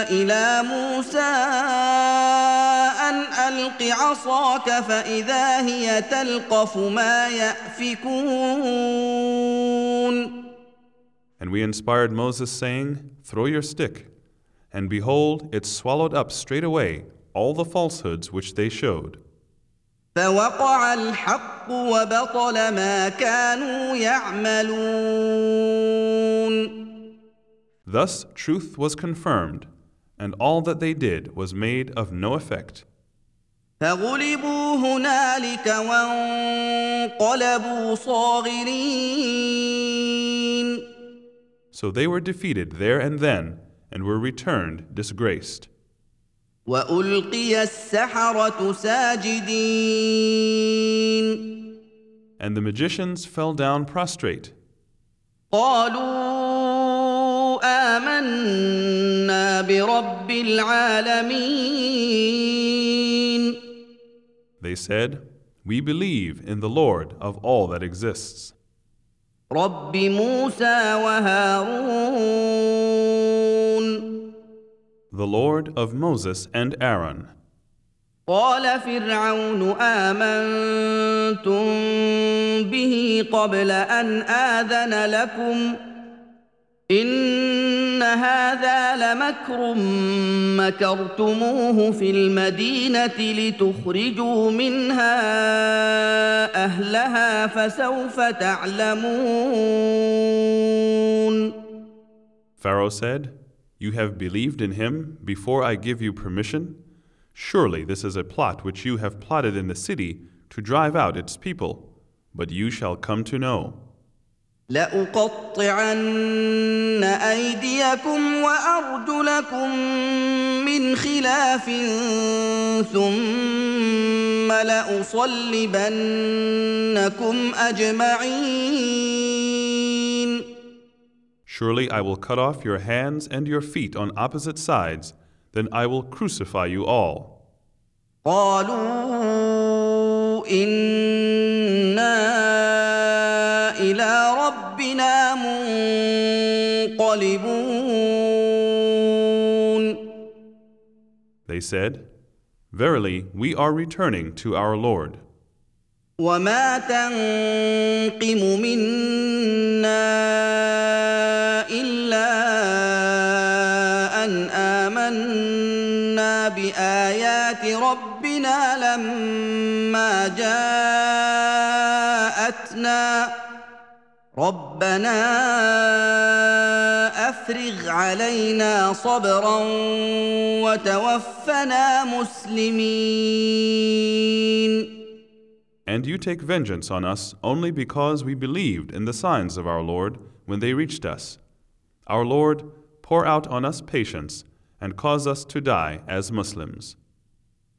الى موسى ان الق عصاك فاذا هي تلقف ما يافكون And we inspired Moses saying, Throw your stick. And behold, it swallowed up straight away all the falsehoods which they showed. فوقع الحق وبطل ما كانوا يعملون Thus truth was confirmed, and all that they did was made of no effect. So they were defeated there and then and were returned disgraced. And the magicians fell down prostrate. قالوا آمنا برب العالمين. They said, We believe in the Lord of all that exists. رب موسى وهارون. The Lord of Moses and Aaron. قال فرعون آمنتم به قبل أن آذن لكم ۖ ان هذا لمكر مكرتموه في المدينه لتخرجوا منها اهلها فسوف تعلمون Pharaoh said, You have believed in him before I give you permission? Surely this is a plot which you have plotted in the city to drive out its people, but you shall come to know. لأقطعن أيديكم وأرجلكم من خلاف ثم لأصلبنكم أجمعين. Surely I will cut off your hands and your feet on opposite sides, then I will crucify you all. قالوا إِنَّا الى ربنا منقلبون They said, Verily, we are returning to our Lord. وما تنقم منا الا ان امنا بايات ربنا لما جاءنا ربنا افرغ علينا صبرا وتوفنا مسلمين And you take vengeance on us only because we believed in the signs of our Lord when they reached us. Our Lord, pour out on us patience and cause us to die as Muslims.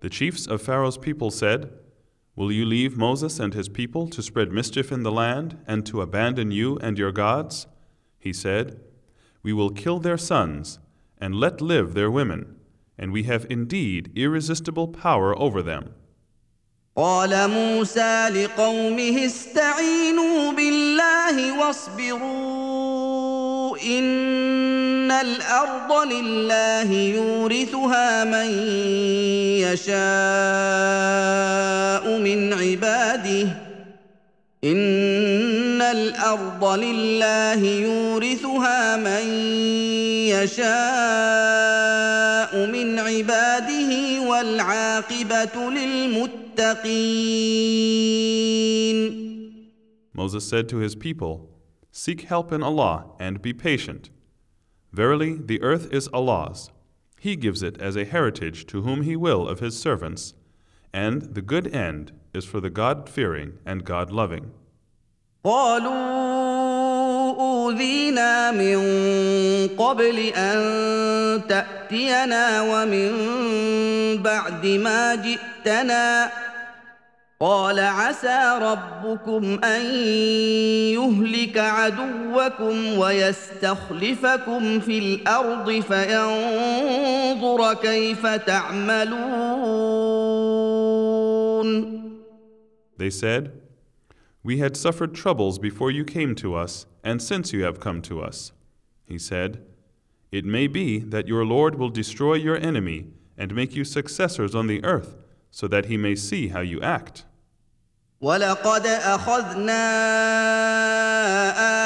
The chiefs of Pharaoh's people said, Will you leave Moses and his people to spread mischief in the land and to abandon you and your gods? He said, We will kill their sons and let live their women, and we have indeed irresistible power over them. قال موسى لقومه استعينوا بالله واصبروا ان الارض لله يورثها من يشاء من عباده ان الارض لله يورثها من يشاء من عباده والعاقبه للمتقين Moses said to his people Seek help in Allah and be patient. Verily, the earth is Allah's. He gives it as a heritage to whom He will of His servants, and the good end is for the God fearing and God loving. أوذينا من قبل أن تأتينا ومن بعد ما جئتنا قال عسى ربكم ان يهلك عدوكم ويستخلفكم في الارض فينظر كيف تعملون They said, We had suffered troubles before you came to us and since you have come to us. He said, It may be that your Lord will destroy your enemy and make you successors on the earth so that he may see how you act. ولقد اخذنا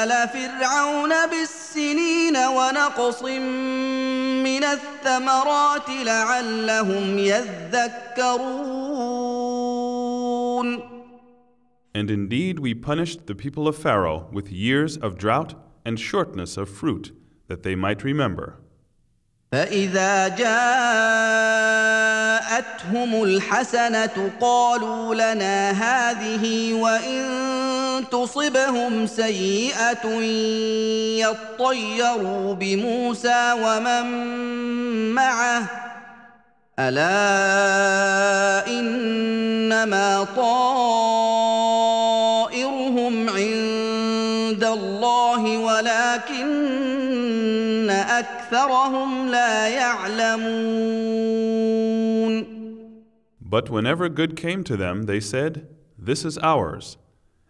ال فرعون بالسنين ونقص من الثمرات لعلهم يذكرون And indeed, we punished the people of Pharaoh with years of drought and shortness of fruit, that they might remember. فاذا جاءتهم الحسنه قالوا لنا هذه وان تصبهم سيئه يطيروا بموسى ومن معه الا انما طائرهم عند الله ولكن أكثرهم لا يعلمون But whenever good came to them, they said, This is ours.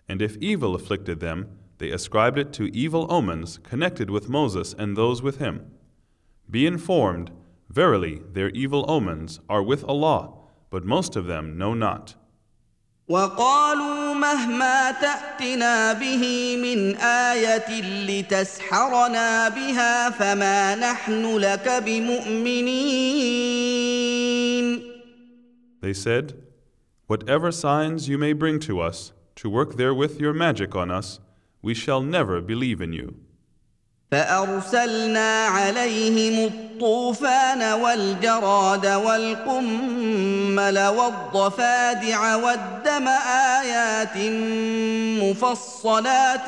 And if evil afflicted them, they ascribed it to evil omens connected with Moses and those with him. Be informed, verily, their evil omens are with Allah, but most of them know not. وقالوا مهما تاتنا به من لتسحرنا بها فما نحن لك بمؤمنين They said, Whatever signs you may bring to us, to work therewith your magic on us, we shall never believe in you. فارسلنا عليهم الطوفان والجراد والقمل والضفادع والدم ايات مفصلات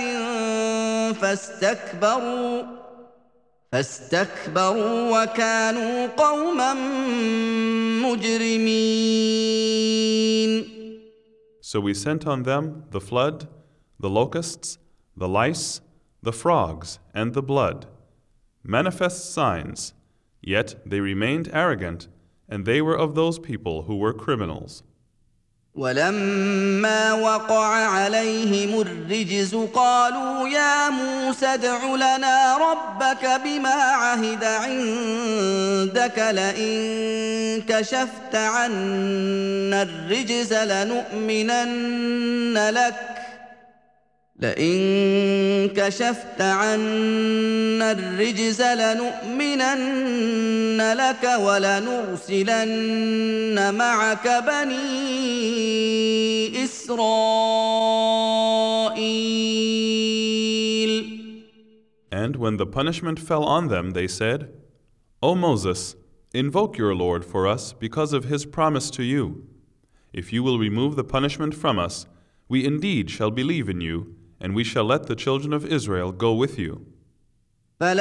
فاستكبروا فاستكبروا وكانوا قوما مجرمين So we sent on them the flood, the locusts, the lice, the frogs, and the blood, manifest signs, yet they remained arrogant, and they were of those people who were criminals. ولما وقع عليهم الرجز قالوا يا موسى ادع لنا ربك بما عهد عندك لئن كشفت عنا الرجز لنؤمنن لك لئن كشفت عنا الرجز لنؤمنن لك ولنرسلن معك بني إسرائيل. And when the punishment fell on them, they said, O Moses, invoke your Lord for us because of his promise to you. If you will remove the punishment from us, we indeed shall believe in you and we shall let the children of Israel go with you. But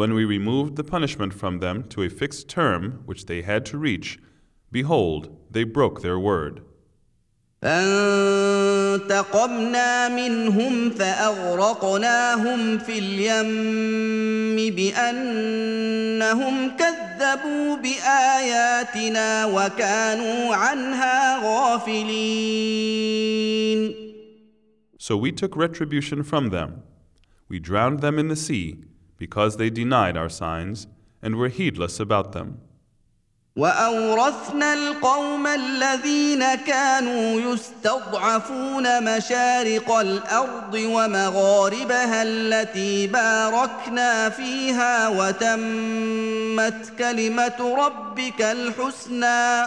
when we removed the punishment from them to a fixed term which they had to reach, behold, they broke their word. فانتقمنا منهم فاغرقناهم في اليم بانهم كذبوا باياتنا وكانوا عنها غافلين So we took retribution from them. We drowned them in the sea because they denied our signs and were heedless about them. واورثنا القوم الذين كانوا يستضعفون مشارق الارض ومغاربها التي باركنا فيها وتمت كلمه ربك الحسنى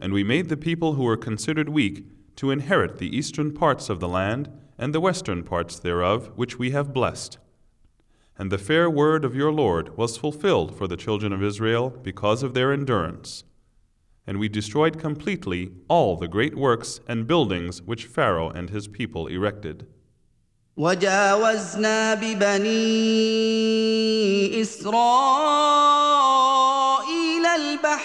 And we made the people who were considered weak to inherit the eastern parts of the land and the western parts thereof, which we have blessed. And the fair word of your Lord was fulfilled for the children of Israel because of their endurance. And we destroyed completely all the great works and buildings which Pharaoh and his people erected. وجاوزنا ببني إسرائيل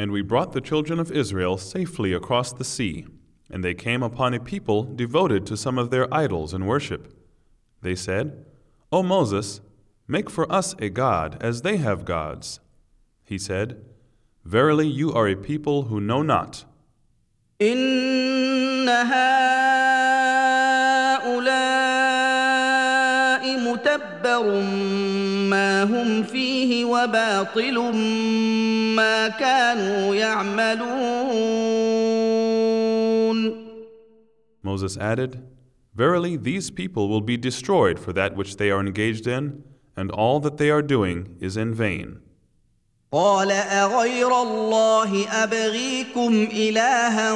And we brought the children of Israel safely across the sea, and they came upon a people devoted to some of their idols and worship. They said, O Moses, make for us a God as they have gods. He said, Verily you are a people who know not. إن متبر ما هم فيه وباطل ما كانوا يعملون Moses added, Verily these people will be destroyed for that which they are engaged in, and all that they are doing is in vain. قال أغير الله أبغيكم إلها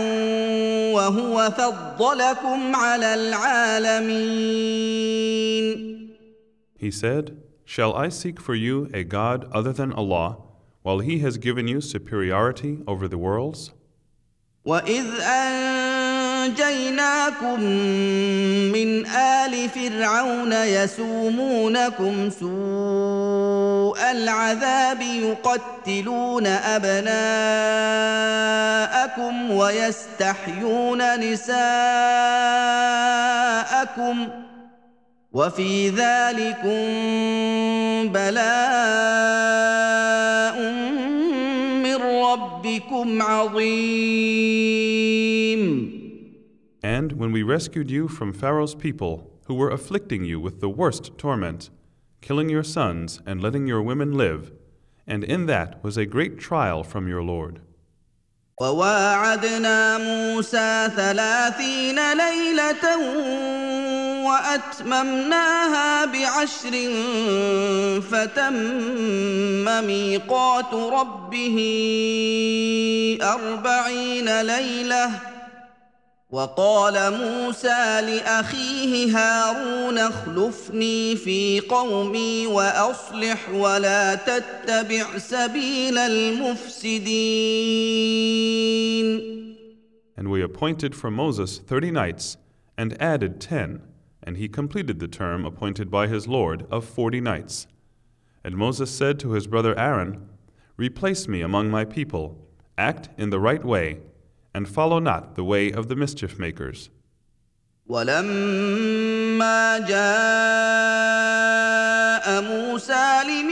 وهو فضلكم على العالمين He said, Shall I seek for you a God other than Allah, while He has given you superiority over the worlds? وإذ أنجيناكم من آل فرعون يسومونكم سوء العذاب يقتلون أبناءكم ويستحيون نساءكم ۖ وفي ذلكم بلاء من ربكم عظيم And when we rescued you from Pharaoh's people who were afflicting you with the worst torment, killing your sons and letting your women live, and in that was a great trial from your Lord. وواعدنا موسى ثلاثين ليلة واتممناها بعشر فتم ميقات ربه اربعين ليله وقال موسى لاخيه هارون اخلفني في قومي واصلح ولا تتبع سبيل المفسدين And we appointed for Moses thirty nights and added ten. and he completed the term appointed by his Lord of forty nights. And Moses said to his brother Aaron, Replace me among my people, act in the right way, and follow not the way of the mischief makers. ولما جاء موسى لميقاتنا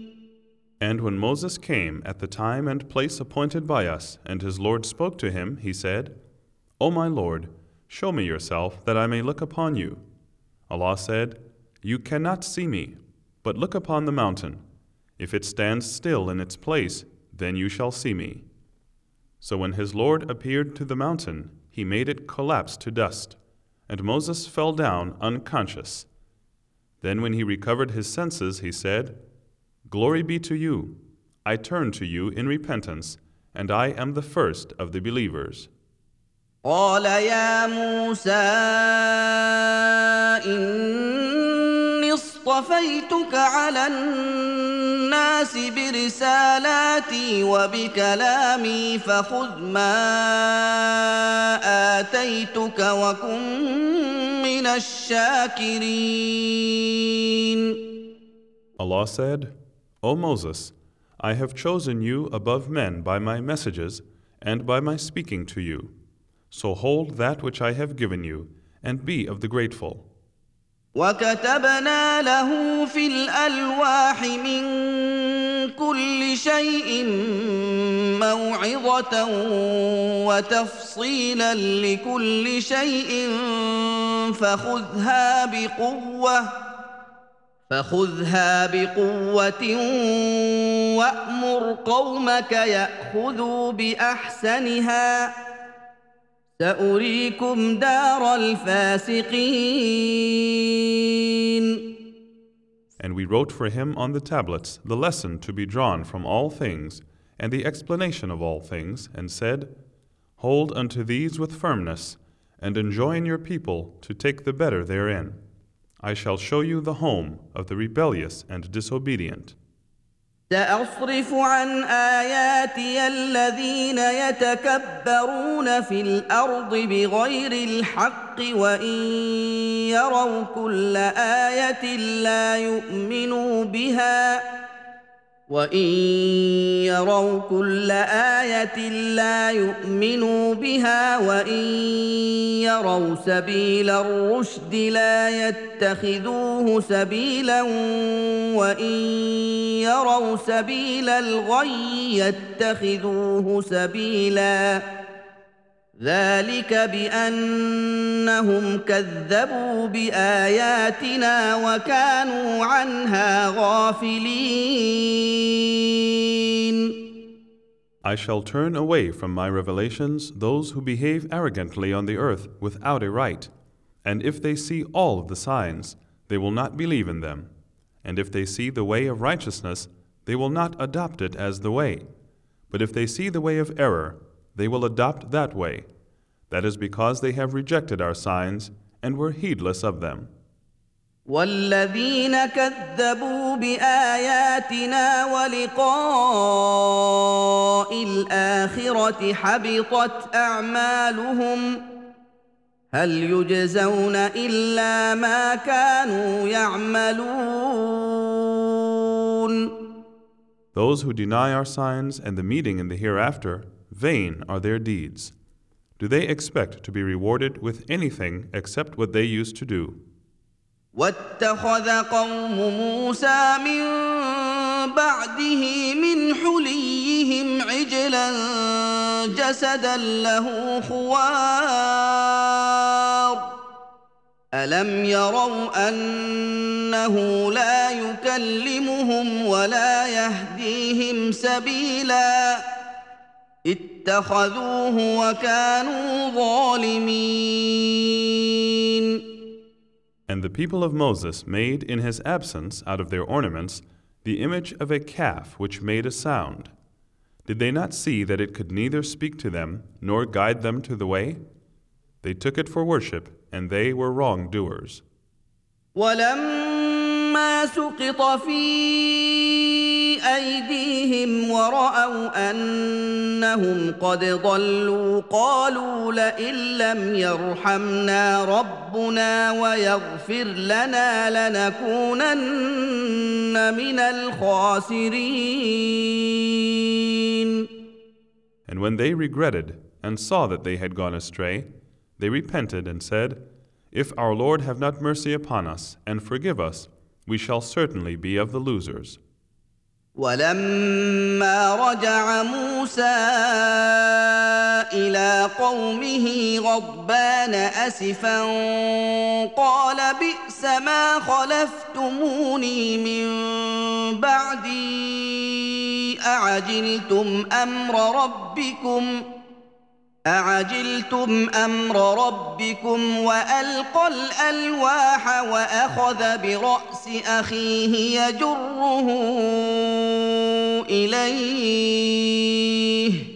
And when Moses came at the time and place appointed by us, and his Lord spoke to him, he said, O my Lord, show me yourself, that I may look upon you. Allah said, You cannot see me, but look upon the mountain. If it stands still in its place, then you shall see me. So when his Lord appeared to the mountain, he made it collapse to dust, and Moses fell down unconscious. Then when he recovered his senses, he said, Glory be to you. I turn to you in repentance, and I am the first of the believers. قال يا موسى إني اصطفيتك على الناس برسالاتي وبكلامي فخذ ما آتيتك وكن من الشاكرين. Allah said, O Moses, I have chosen you above men by my messages and by my speaking to you. So hold that which I have given you, and be of the grateful. وكتبنا له في الألواح من كل شيء موعظة وتفصيلا لكل شيء فخذها بقوة فخذها وامر قومك ياخذوا باحسنها ساريكم دار الفاسقين And we wrote for him on the tablets the lesson to be drawn from all things and the explanation of all things, and said, Hold unto these with firmness, and enjoin your people to take the better therein. I shall show you the home of the rebellious and disobedient. سأصرف عن آياتي الذين يتكبرون في الأرض بغير الحق وإن يروا كل آية لا يؤمنوا بها وان يروا كل ايه لا يؤمنوا بها وان يروا سبيل الرشد لا يتخذوه سبيلا وان يروا سبيل الغي يتخذوه سبيلا ذلك بانهم كذبوا باياتنا وكانوا عنها غافلين I shall turn away from my revelations those who behave arrogantly on the earth without a right. And if they see all of the signs, they will not believe in them. And if they see the way of righteousness, they will not adopt it as the way. But if they see the way of error, they will adopt that way. That is because they have rejected our signs and were heedless of them. والذين كذبوا بآياتنا ولقاء حبطت أعمالهم هل يجزون إلا ما كانوا يعملون Those who deny our signs and the meeting in the hereafter Vain are their deeds. Do they expect to be rewarded with anything except what they used to do? واتخذ قوم موسى من بعده من حليهم عجلا جسدا له خوار الم يروا انه لا يكلمهم ولا يهديهم سبيلا اتخذوه وكانوا ظالمين And the people of Moses made in his absence out of their ornaments the image of a calf which made a sound. Did they not see that it could neither speak to them nor guide them to the way? They took it for worship, and they were wrongdoers. ما سقط في ايديهم وراوا انهم قد ضلوا قالوا لئن لم يرحمنا ربنا ويغفر لنا لنكونن من الخاسرين And when they regretted and saw that they had gone astray, they repented and said, If our Lord have not mercy upon us and forgive us, we shall certainly be of the losers. ولما رجع موسى إلى قومه غضبان أسفا قال بئس ما خلفتموني من بعدي أعجلتم أمر ربكم ۖ أعجلتم أمر ربكم وألقى الألواح وأخذ برأس أخيه يجره إليه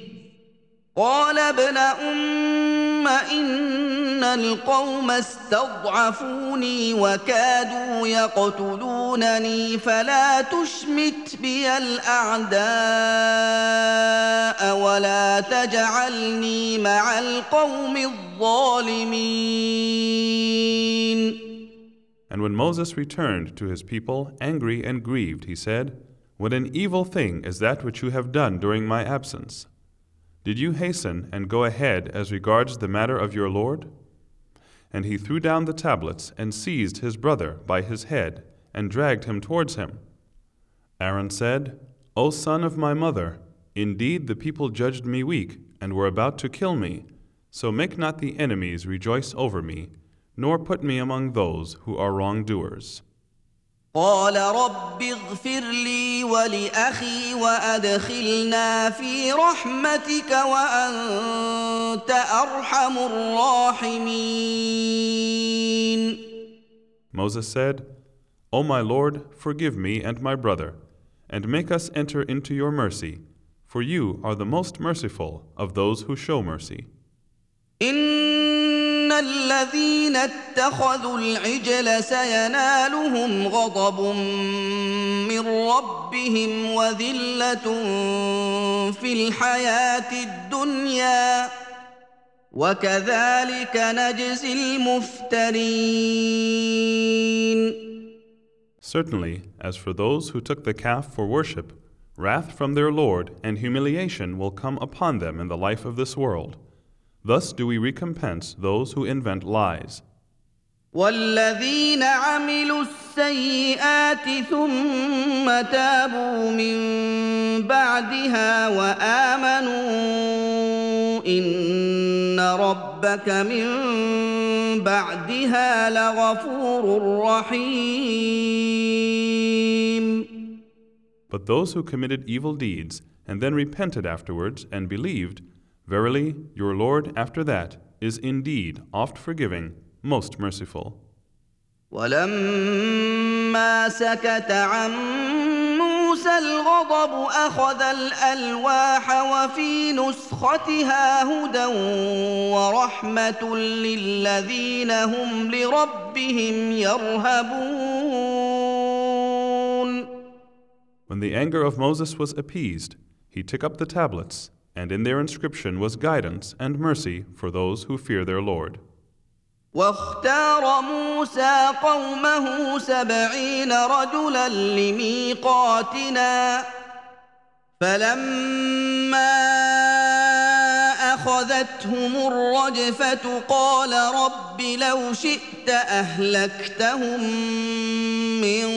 قال ابن أم إن القوم استضعفوني وكادوا يقتلونني فلا تشمت بي الأعداء ولا تجعلني مع القوم الظالمين And when Moses returned to his people, angry and grieved, he said, What an evil thing is that which you have done during my absence. Did you hasten and go ahead as regards the matter of your Lord? And he threw down the tablets and seized his brother by his head and dragged him towards him. Aaron said, O son of my mother, indeed the people judged me weak and were about to kill me, so make not the enemies rejoice over me, nor put me among those who are wrongdoers. قال رب اغفر لي ولاخي وادخلنا في رحمتك وانت ارحم الراحمين Moses said, O my Lord, forgive me and my brother, and make us enter into your mercy, for you are the most merciful of those who show mercy. إن الذين اتخذوا العجل سينالهم غضب من ربهم وذله في الحياه الدنيا وكذلك نجزي المفترين Certainly, as for those who took the calf for worship, wrath from their Lord and humiliation will come upon them in the life of this world. Thus do we recompense those who invent lies. But those who committed evil deeds and then repented afterwards and believed Verily, your Lord after that is indeed oft forgiving, most merciful. ولما سكت عن موسى الغضب أخذ الألواح وفي نسختها هدى للذين هم لربهم يرهبون When the anger of Moses was appeased, he took up the tablets and in their inscription was guidance and mercy for those who fear their Lord.
واختار موسى قومه سبعين رجلا لميقاتنا فلما اخذتهم الرجفه قال رب لو شئت اهلكتهم من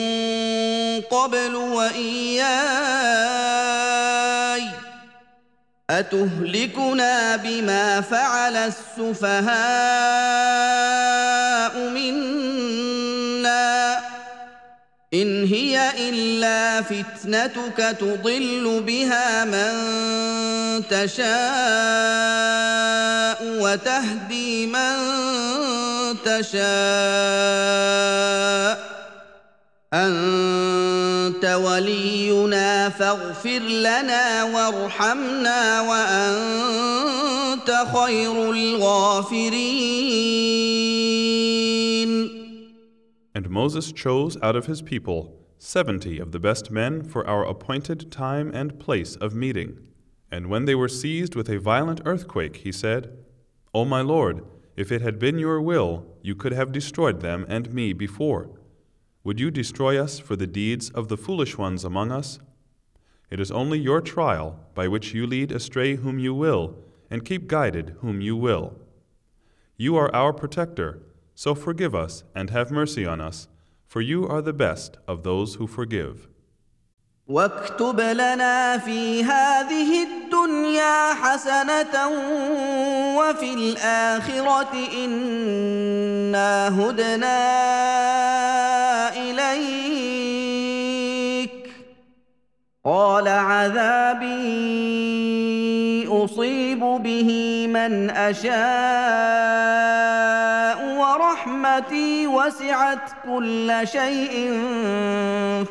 قبل واياي اتهلكنا بما فعل السفهاء منا ان هي الا فتنتك تضل بها من تشاء وتهدي من تشاء انت ولينا فاغفر لنا وارحمنا وانت خير الغافرين
And Moses chose out of his people 70 of the best men for our appointed time and place of meeting. And when they were seized with a violent earthquake, he said, O my Lord, if it had been your will, you could have destroyed them and me before. Would you destroy us for the deeds of the foolish ones among us? It is only your trial by which you lead astray whom you will, and keep guided whom you will. You are our protector, so forgive us and have mercy on us, for you are the best of those who forgive. واكتب لنا في هذه الدنيا وفي
إنا قال عذابي اصيب به من اشاء ورحمتي وسعت كل شيء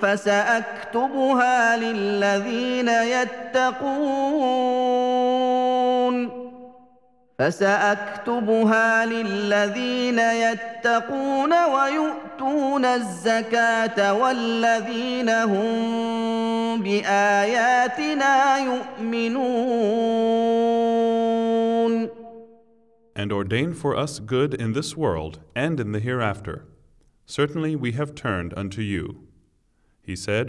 فساكتبها للذين يتقون فساكتبها للذين يتقون ويؤتون الزكاه والذين هم باياتنا يؤمنون
And ordain for us good in this world and in the hereafter. Certainly we have turned unto you. He said,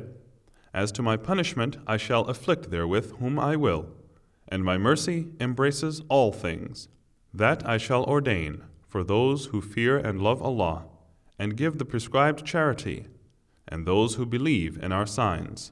As to my punishment, I shall afflict therewith whom I will and my mercy embraces all things. That I shall ordain for those who fear and love Allah, and give the prescribed charity, and those who believe in our signs.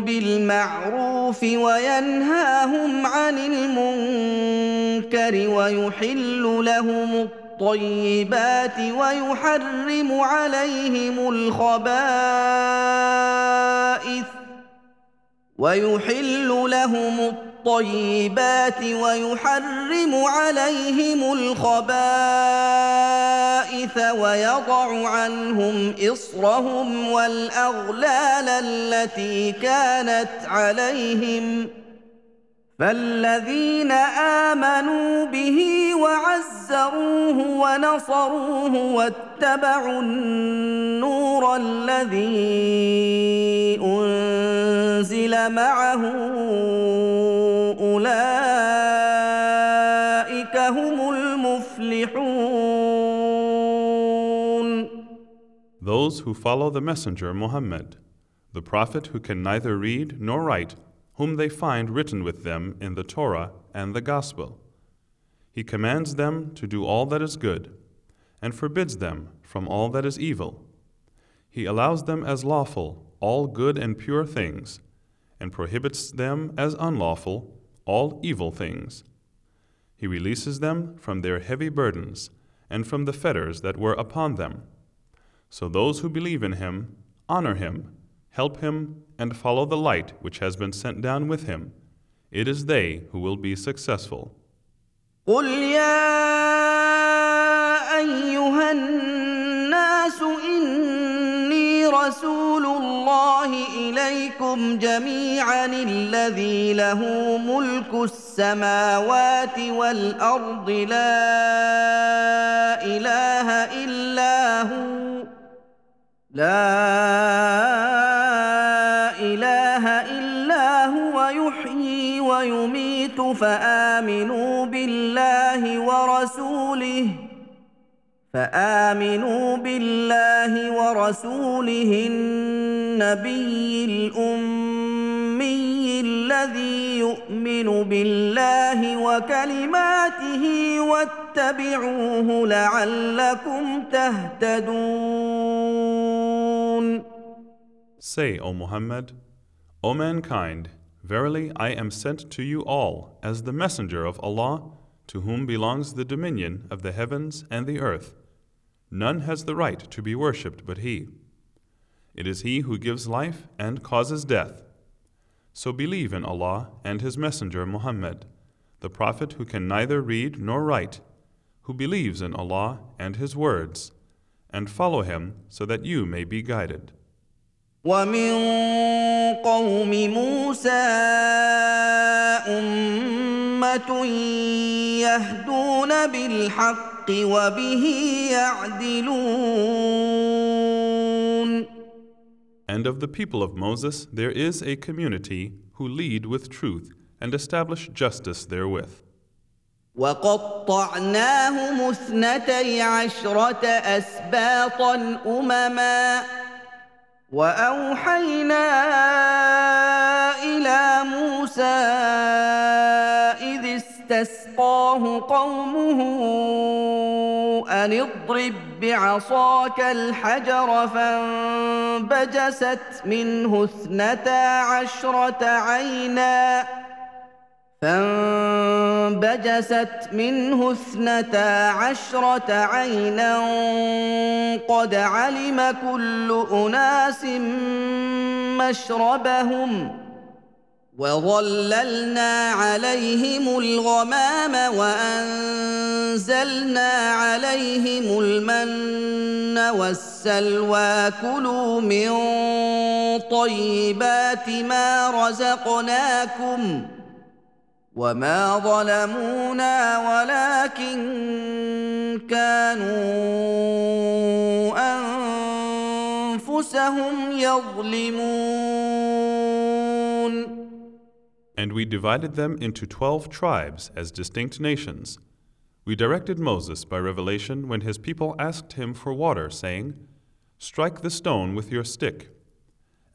بالمعروف وينهاهم عن المنكر ويحل لهم الطيبات ويحرم عليهم الخبائث ويحل لهم الطيبات الطيبات ويحرم عليهم الخبائث ويضع عنهم اصرهم والاغلال التي كانت عليهم ۖ فالذين امنوا به وعزروه ونصروه واتبعوا النور الذي انزل معه اولئك هم المفلحون
Those who follow the messenger Muhammad the prophet who can neither read nor write whom they find written with them in the Torah and the Gospel. He commands them to do all that is good, and forbids them from all that is evil. He allows them as lawful all good and pure things, and prohibits them as unlawful all evil things. He releases them from their heavy burdens and from the fetters that were upon them. So those who believe in him honor him Help him and follow the light which has been sent down with him. It is they who will be successful.
رسول الله إليكم جميعا الذي له ملك السماوات والأرض لا إله إلا هو لا ويميت فامنوا بالله ورسوله فامنوا بالله ورسوله النبي الامي الذي يؤمن بالله وكلماته واتبعوه لعلكم تهتدون
Say, O Muhammad, O mankind, Verily, I am sent to you all as the Messenger of Allah, to whom belongs the dominion of the heavens and the earth. None has the right to be worshipped but He. It is He who gives life and causes death. So believe in Allah and His Messenger Muhammad, the Prophet who can neither read nor write, who believes in Allah and His words, and follow Him so that you may be guided.
ومن قوم موسى يهدون بالحق وبه يعدلون
And of the people of Moses there is a community who lead with truth and establish justice therewith.
وَقَطَّعْنَاهُمُ اثْنَتَيْ عَشْرَةَ أَسْبَاطًا أُمَمًا واوحينا الى موسى اذ استسقاه قومه ان اضرب بعصاك الحجر فانبجست منه اثنتا عشره عينا فانبجست منه اثنتا عشره عينا قد علم كل اناس مشربهم وظللنا عليهم الغمام وانزلنا عليهم المن والسلوى كلوا من طيبات ما رزقناكم ۖ وما ظلمونا ولكن كانوا انفسهم يظلمون
And we divided them into 12 tribes as distinct nations. We directed Moses by revelation when his people asked him for water, saying, Strike the stone with your stick.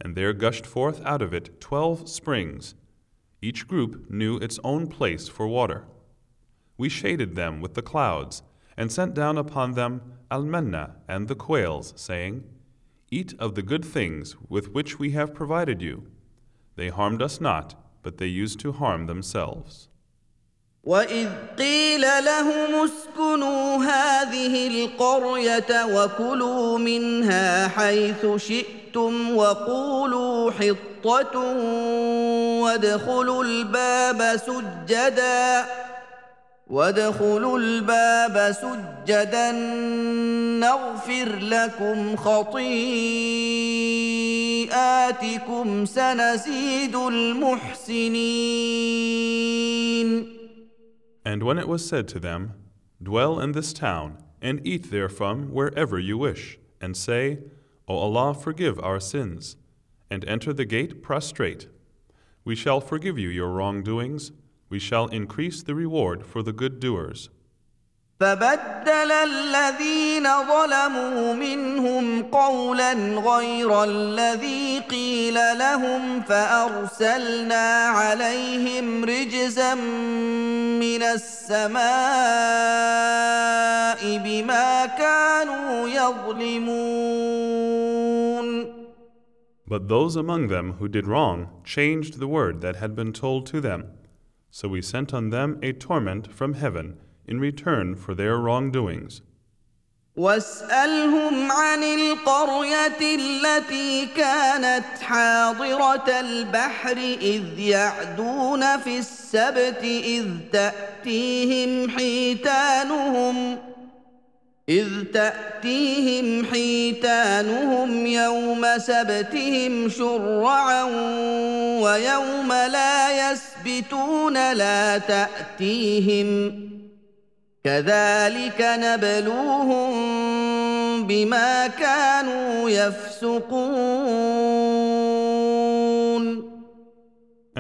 And there gushed forth out of it twelve springs. Each group knew its own place for water. We shaded them with the clouds and sent down upon them Al-Manna and the quails, saying, Eat of the good things with which we have provided you. They harmed us not, but they used to harm themselves. وإذ قيل لهم اسكنوا هذه
القرية وكلوا منها حيث شئتم شئتم وقولوا حطة وادخلوا الباب سجدا وادخلوا الباب سجدا نغفر لكم خطيئاتكم سنزيد المحسنين
And when it was said to them, Dwell in this town, and eat therefrom wherever you wish, and say, O Allah, forgive our sins, and enter the gate prostrate. We shall forgive you your wrongdoings, we shall increase the reward for the good doers. فبدل الذين ظلموا منهم قولا غير الذي قيل لهم فارسلنا عليهم رجزا من السماء بما كانوا يظلمون but those among them who did wrong changed the word that had been told to them. So we sent on them a torment from heaven in return for their wrongdoings.
واسألهم عن القرية التي كانت حاضرة البحر إذ يعدون في السبت إذ تأتيهم حيتانهم ۖ إذ تأتيهم حيتانهم يوم سبتهم شرعا ويوم لا يسبتون لا تأتيهم كذلك نبلوهم بما كانوا يفسقون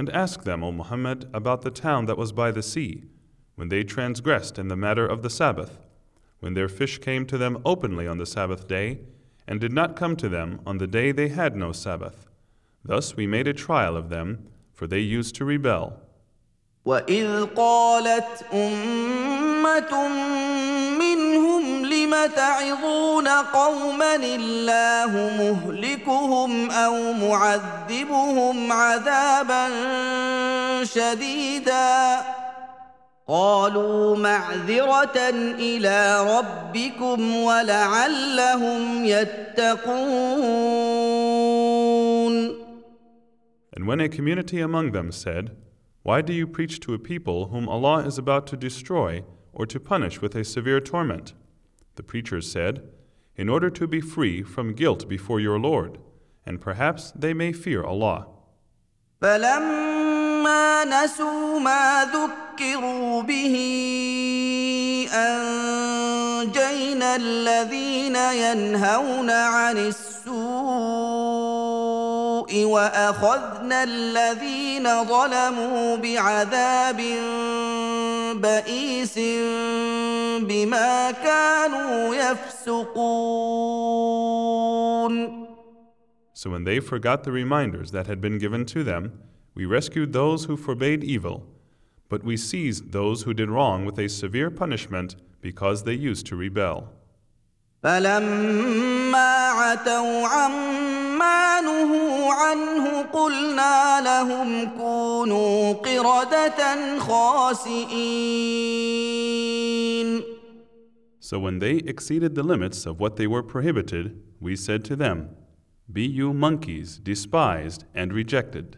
And ask them, O Muhammad, about the town that was by the sea, when they transgressed in the matter of the Sabbath when their fish came to them openly on the Sabbath day, and did not come to them on the day they had no Sabbath. Thus we made a trial of them, for they used to rebel.
وإذ قالت أمة منهم لم تعظون قوما الله مهلكهم أو معذبهم عذابا شديدا قالوا الى ربكم ولعلهم يتقون
And when a community among them said, Why do you preach to a people whom Allah is about to destroy or to punish with a severe torment? The preachers said, In order to be free from guilt before your Lord, and perhaps they may fear Allah.
فلما نسوا ما ذكروا به انجينا الذين ينهون عن السوء واخذنا الذين ظلموا بعذاب بئيس بما كانوا يفسقون
So when they forgot the reminders that had been given to them, We rescued those who forbade evil, but we seized those who did wrong with a severe punishment because they used to rebel. So when they exceeded the limits of what they were prohibited, we said to them, Be you monkeys, despised and rejected.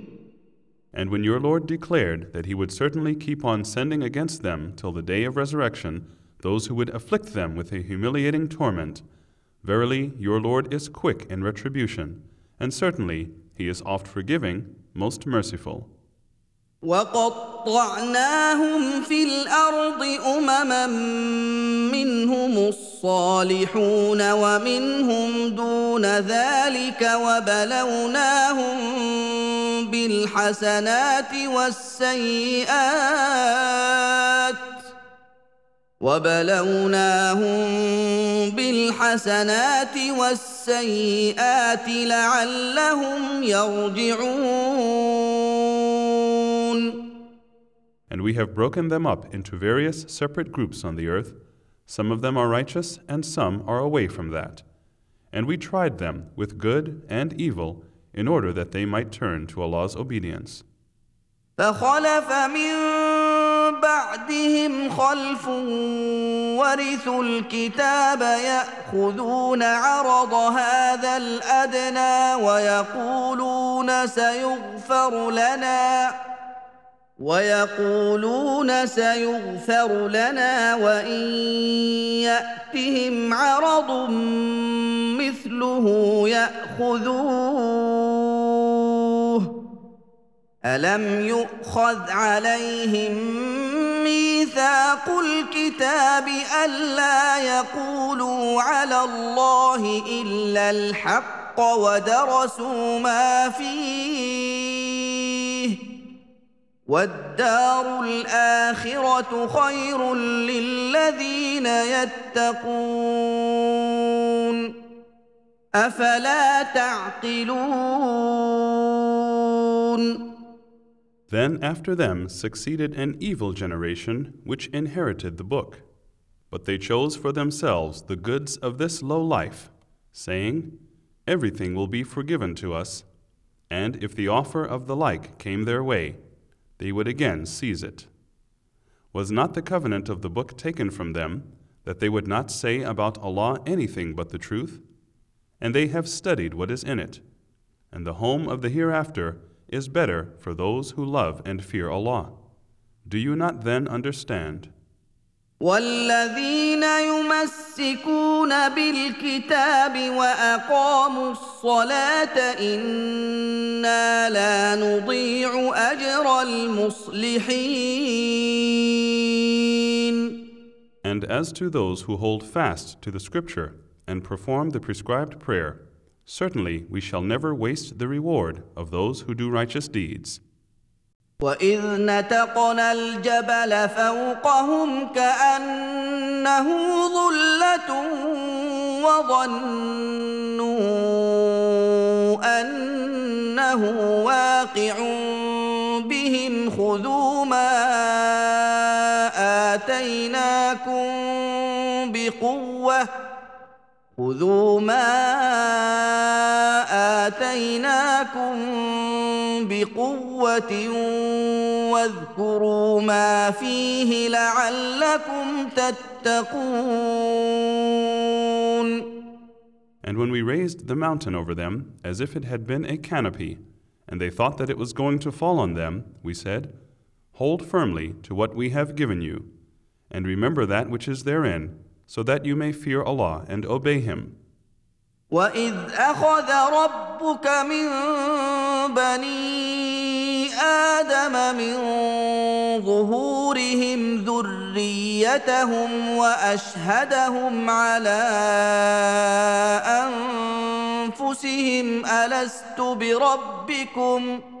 And when your Lord declared that He would certainly keep on sending against them till the day of resurrection those who would afflict them with a humiliating torment, verily your Lord is quick in retribution, and certainly He is oft forgiving, most merciful. وقطعناهم في الارض امما منهم
الصالحون ومنهم دون ذلك وبلوناهم بالحسنات والسيئات وبلوناهم بالحسنات والسيئات لعلهم يرجعون
And we have broken them up into various separate groups on the earth. Some of them are righteous and some are away from that. And we tried them with good and evil in order that they might turn to Allah's obedience.
فخلف من بعدهم خلف ورثوا الكتاب يأخذون عرض هذا الأدنى ويقولون سيغفر لنا ويقولون سيغفر لنا وإن يأتهم عرض مثله يأخذون الم يؤخذ عليهم ميثاق الكتاب الا يقولوا على الله الا الحق ودرسوا ما فيه والدار الاخره خير للذين يتقون افلا تعقلون
Then after them succeeded an evil generation which inherited the book. But they chose for themselves the goods of this low life, saying, Everything will be forgiven to us, and if the offer of the like came their way, they would again seize it. Was not the covenant of the book taken from them, that they would not say about Allah anything but the truth? And they have studied what is in it, and the home of the hereafter is better for those who love and fear Allah. Do you not then understand? والذين يمسكون بالكتاب وأقاموا إنا لا نضيع أجر المصلحين. And as to those who hold fast to the scripture and perform the prescribed prayer, Certainly, we shall never waste the reward of those who do righteous deeds.
وإذ نتقنا الجبل فوقهم كأنه ظلة وظنوا أنه واقع بهم خذوا ما آتيناكم بقوة خذوا ما آتيناكم And
when we raised the mountain over them, as if it had been a canopy, and they thought that it was going to fall on them, we said, Hold firmly to what we have given you, and remember that which is therein, so that you may fear Allah and obey Him.
واذ اخذ ربك من بني ادم من ظهورهم ذريتهم واشهدهم على انفسهم الست بربكم ۖ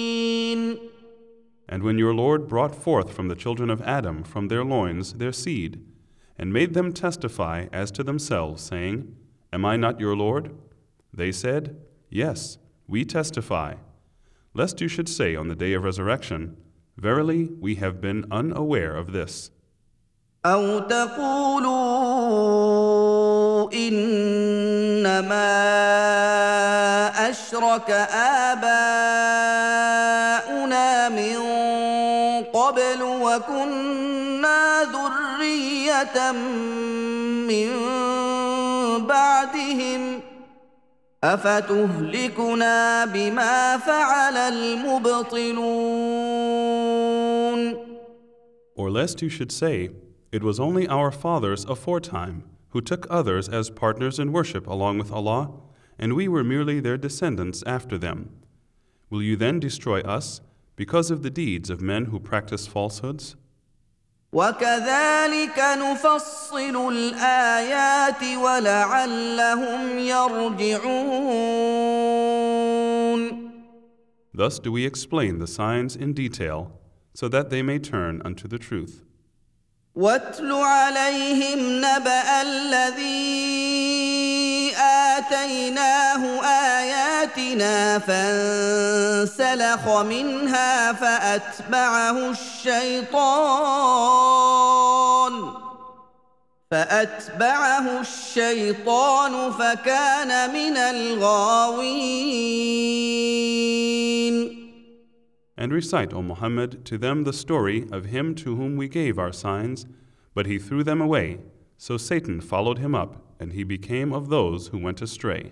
And when your Lord brought forth from the children of Adam from their loins their seed, and made them testify as to themselves, saying, Am I not your Lord? They said, Yes, we testify. Lest you should say on the day of resurrection, Verily, we have been unaware of this. إنما
أشرك آباؤنا وكنا ذرية من بعدهم أفتهلكنا بما فعل المبطلون
Or lest you should say, It was only our fathers aforetime who took others as partners in worship along with Allah, and we were merely their descendants after them. Will you then destroy us because of the deeds of men who practice falsehoods? Thus do we explain the signs in detail, so that they may turn unto the truth. واتل عليهم نبأ الذي
آتيناه آياتنا فانسلخ منها فاتبعه الشيطان فاتبعه الشيطان فكان من الغاوين
And recite, O Muhammad, to them the story of him to whom we gave our signs, but he threw them away. So Satan followed him up, and he became of those who went astray.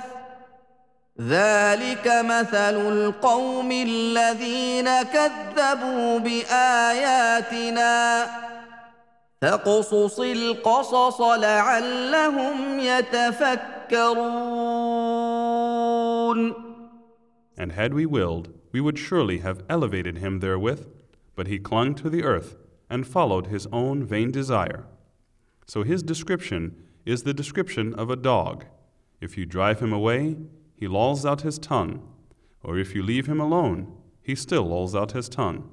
ذلك مثل القوم الذين كذبوا باياتنا
القصص لعلهم يتفكرون And had we willed, we would surely have elevated him therewith, but he clung to the earth and followed his own vain desire. So his description is the description of a dog. If you drive him away, he lolls out his tongue, or if you leave him alone, he still lolls out his tongue.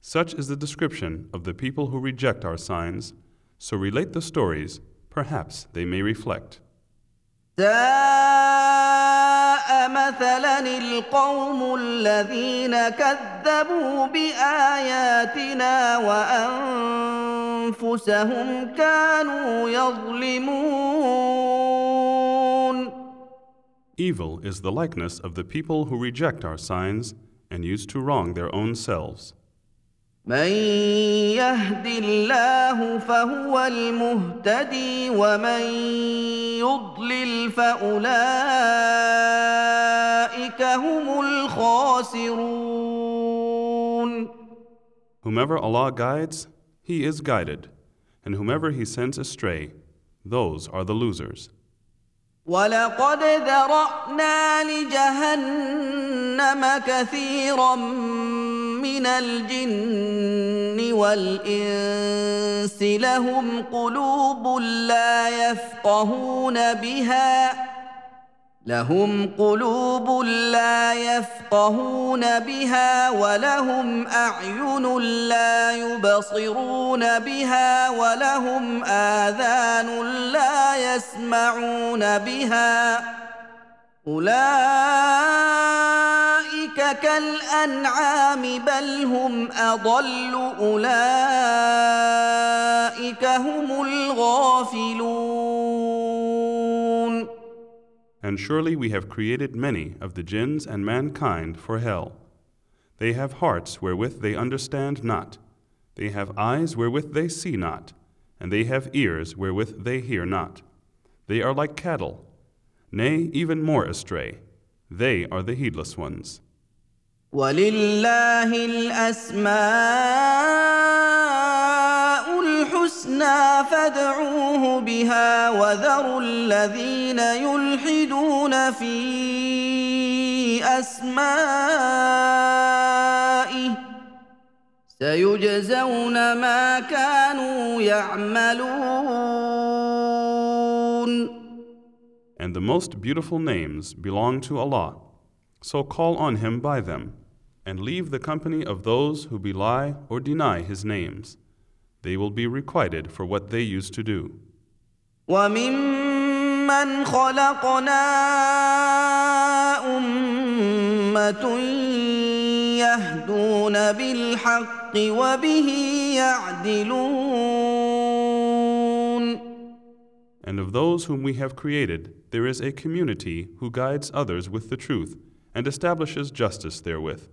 Such is the description of the people who reject our signs, so relate the stories, perhaps they may reflect. ساء مثلا القوم الذين كذبوا بآياتنا وأنفسهم كانوا يظلمون Evil is the likeness of the people who reject our signs and use to wrong their own selves. من يهد الله فهو المهتدي ومن يضلل فأولئك هم الخاسرون Whomever Allah guides, he is guided, and whomever he sends astray, those are the losers. ولقد ذرانا لجهنم كثيرا من الجن والانس لهم قلوب لا يفقهون بها لهم قلوب لا يفقهون بها ولهم اعين لا يبصرون بها ولهم اذان لا يسمعون بها اولئك كالانعام بل هم اضل اولئك هم الغافلون And surely we have created many of the jinns and mankind for hell. They have hearts wherewith they understand not. They have eyes wherewith they see not. And they have ears wherewith they hear not. They are like cattle, nay, even more astray. They are the heedless ones. ولله الأسماء الحسنى فادعوه بها وذروا الذين يلحدون في أسمائه سيجزون ما كانوا يعملون and the most beautiful names belong to Allah. So call on Him by them, and leave the company of those who belie or deny His names. They will be requited for what they used to do. ممن خلقنا أمة يهدون بالحق وبه يعدلون and of those whom we have created, there is a community who guides others with the truth and establishes justice therewith.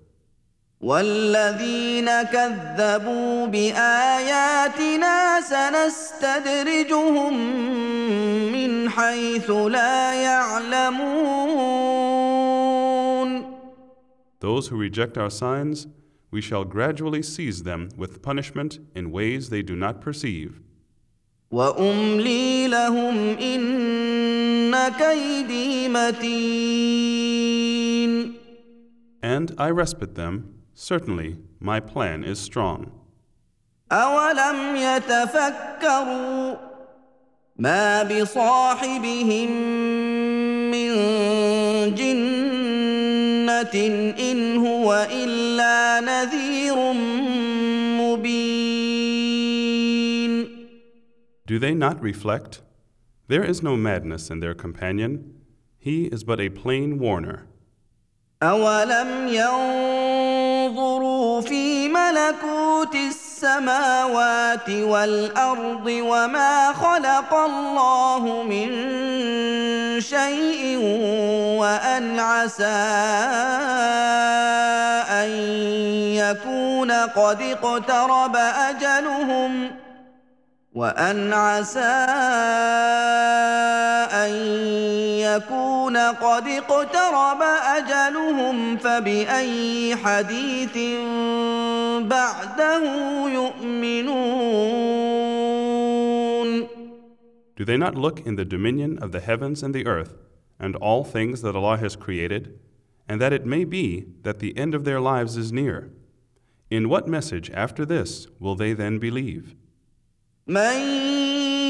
والذين كذبوا بآياتنا سنستدرجهم من حيث لا يعلمون Those who reject our signs, we shall gradually seize them with punishment in ways they do not perceive. واملي لهم ان كيدي متين And I respite them. Certainly, my plan is strong. أولم يتفكروا ما بصاحبهم من جنة إن هو إلا نذير Do they not reflect? There is no madness in their companion. He is but a plain warner. أَوَلَمْ يَنْظُرُوا فِي مَلَكُوتِ السَّمَاوَاتِ وَالْأَرْضِ وَمَا خَلَقَ اللَّهُ مِنْ شَيْءٍ وَأَنْ عَسَى أَنْ يَكُونَ قَدِ اقْتَرَبَ أَجَلُهُمْ ۖ وان عسى ان يكون قد اقترب اجلهم فباي حديث بعده يؤمنون Do they not look in the dominion of the heavens and the earth and all things that Allah has created and that it may be that the end of their lives is near In what message after this will they then believe من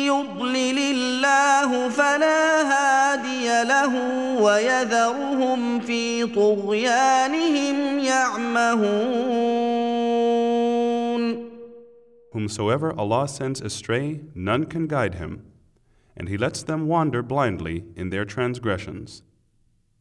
يضلل الله فلا هادي له ويذرهم في طغيانهم يعمهون Whomsoever Allah sends astray, none can guide him, and He lets them wander blindly in their transgressions.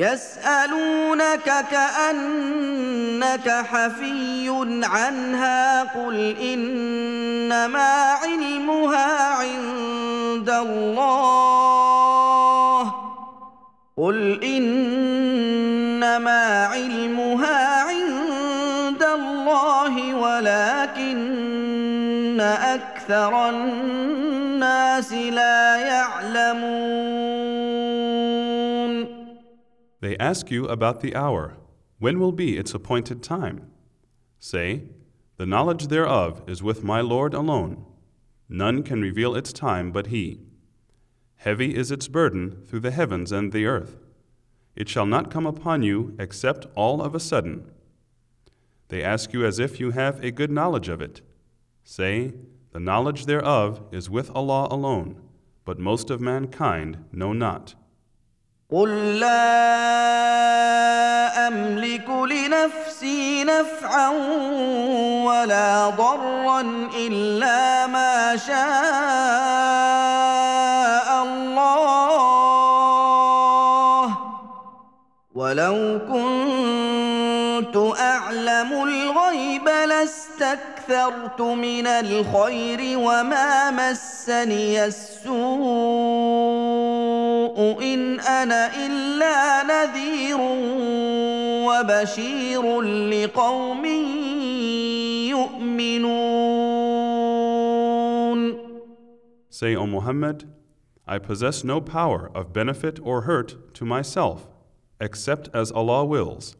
يسالونك كانك حفي عنها قل انما علمها عند الله قل انما علمها عند الله ولكن اكثر الناس لا يعلمون They ask you about the hour. When will be its appointed time? Say, The knowledge thereof is with my Lord alone. None can reveal its time but He. Heavy is its burden through the heavens and the earth. It shall not come upon you except all of a sudden. They ask you as if you have a good knowledge of it. Say, The knowledge thereof is with Allah alone, but most of mankind know not. قل لا املك لنفسي نفعا ولا ضرا الا ما شاء الله ولو كنت اعلم الغيب لاستكبرت من الخير وما مسني السوء ان انا الا نذير وبشير لقوم يؤمنون Say, O Muhammad, I possess no power of benefit or hurt to myself, except as Allah wills.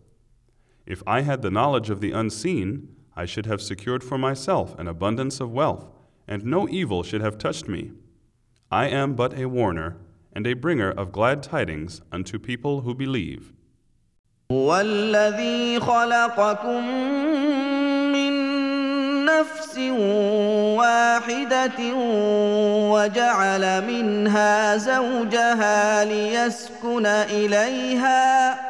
If I had the knowledge of the unseen, I should have secured for myself an abundance of wealth, and no evil should have touched me. I am but a warner and a bringer of glad tidings unto people who believe. نفس واحدة وجعل منها زوجها ليسكن إليها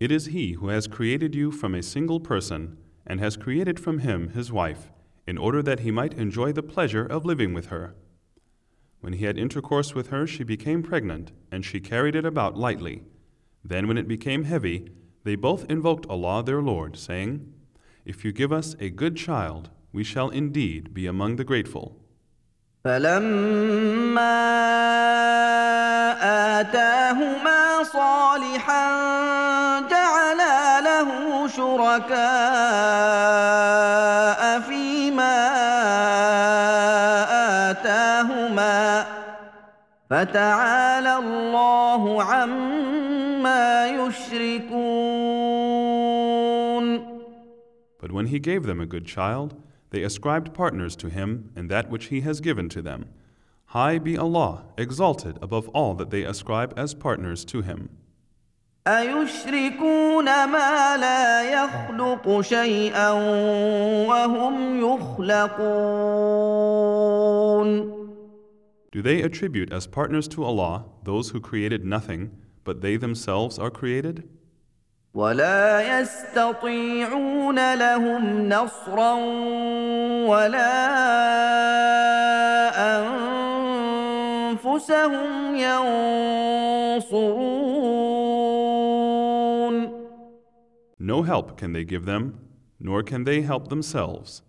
It is He who has created you from a single person and has created from him his wife, in order that he might enjoy the pleasure of living with her. When he had intercourse with her, she became pregnant, and she carried it about lightly. Then, when it became heavy, they both invoked Allah their Lord, saying, If you give us a good child, we shall indeed be among the grateful. فلما آتاهما صالحا جعلا له شركاء فيما آتاهما فتعالى الله عما يشركون But when he gave them a good child, they ascribed partners to him in that which he has given to them, High be Allah, exalted above all that they ascribe as partners to Him. Do they attribute as partners to Allah those who created nothing, but they themselves are created? ولا يستطيعون لهم نصرا ولا أنفسهم ينصرون No help can they give them, nor can they help themselves.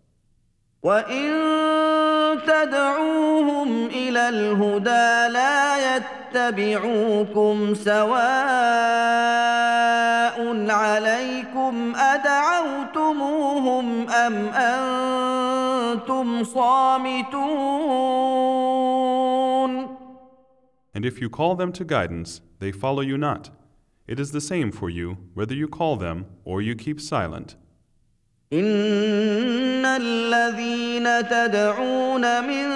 وإن تدعوهم إلى الهدى لا يتبعوكم سواء عليكم أدعوتموهم أم أنتم صامتون And if you call them to guidance, they follow you not. It is the same for you whether you call them or you keep silent. إن الذين تدعون من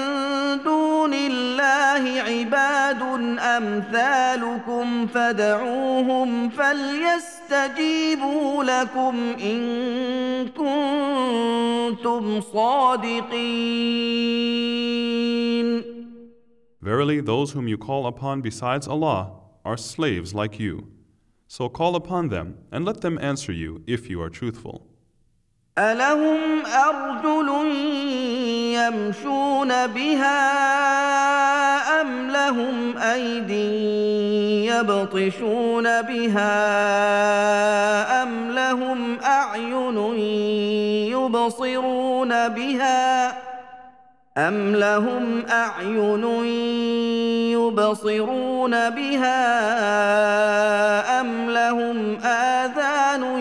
دون الله عباد أمثالكم فدعوهم فليستجيبوا لكم إن كنتم صادقين. Verily, those whom you call upon besides Allah are slaves like you. So call upon them and let them answer you if you are truthful. يبصرون بها ؟ أم لهم أعين يبصرون بها أم لهم آذان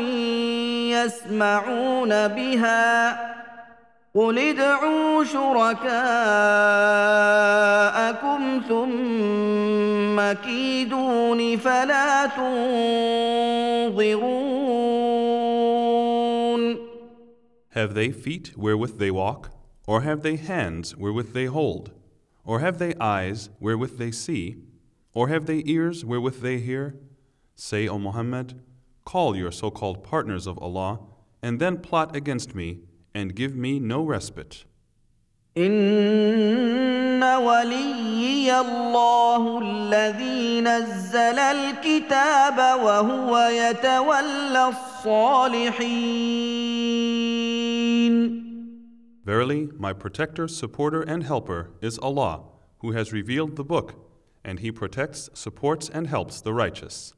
يسمعون بها قل ادعوا شركاءكم ثم كيدون فلا تنظرون Have they feet wherewith they walk? Or have they hands wherewith they hold? Or have they eyes wherewith they see? Or have they ears wherewith they hear? Say, O Muhammad, call your so called partners of Allah, and then plot against me, and give me no respite. إن وليي الله الذي نزل الكتاب وهو يتولى الصالحين Verily, my protector, supporter, and helper is Allah, who has revealed the book, and He protects, supports, and helps the righteous.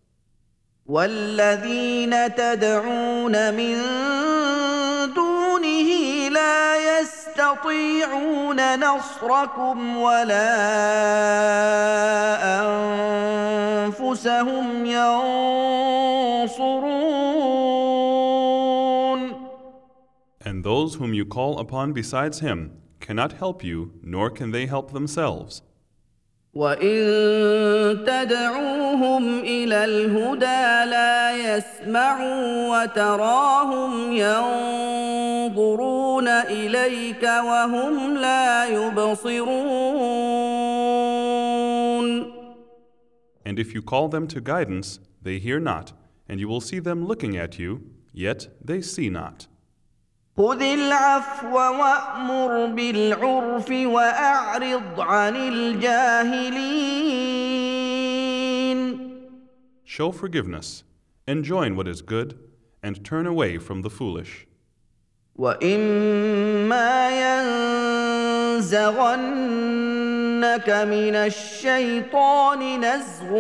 والذين تدعون من دونه لا يستطيعون نصركم ولا أنفسهم ينصرون those whom you call upon besides Him cannot help you, nor can they help themselves. And if you call them to guidance, they hear not, and you will see them looking at you, yet they see not. خذ العفو وامر بالعرف واعرض عن الجاهلين Show forgiveness, enjoin what is good, and turn away from the foolish. وإما ينزغنك من الشيطان نزغ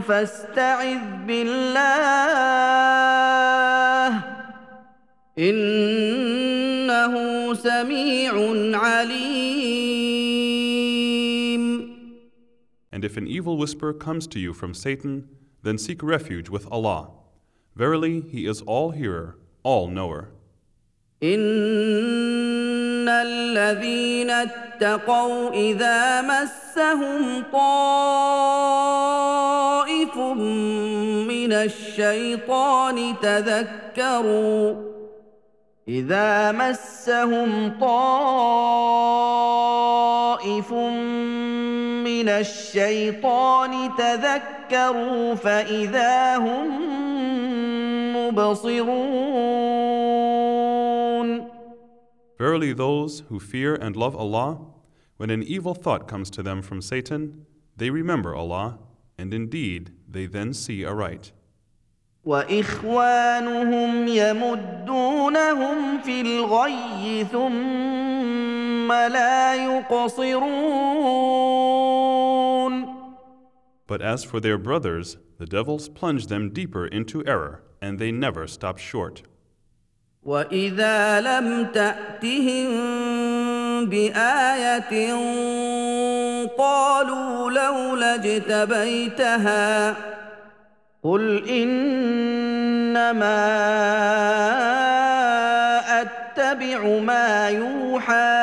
فاستعذ بالله انه سميع عليم And if an evil whisper comes to you from Satan, then seek refuge with Allah. Verily, He is all hearer, all knower. إن الذين اتقوا إذا مسهم طائف من الشيطان تذكروا اذا مسهم طائف من الشيطان تذكروا فاذا هم مبصرون Verily those who fear and love Allah when an evil thought comes to them from Satan they remember Allah and indeed they then see aright واخوانهم يمدونهم في الغي ثم لا يقصرون But as for their brothers, the devils plunge them deeper into error, and they never stop short. وإذا لم تأتهم بآية قالوا لولا اجتبيتها قل انما اتبع ما يوحى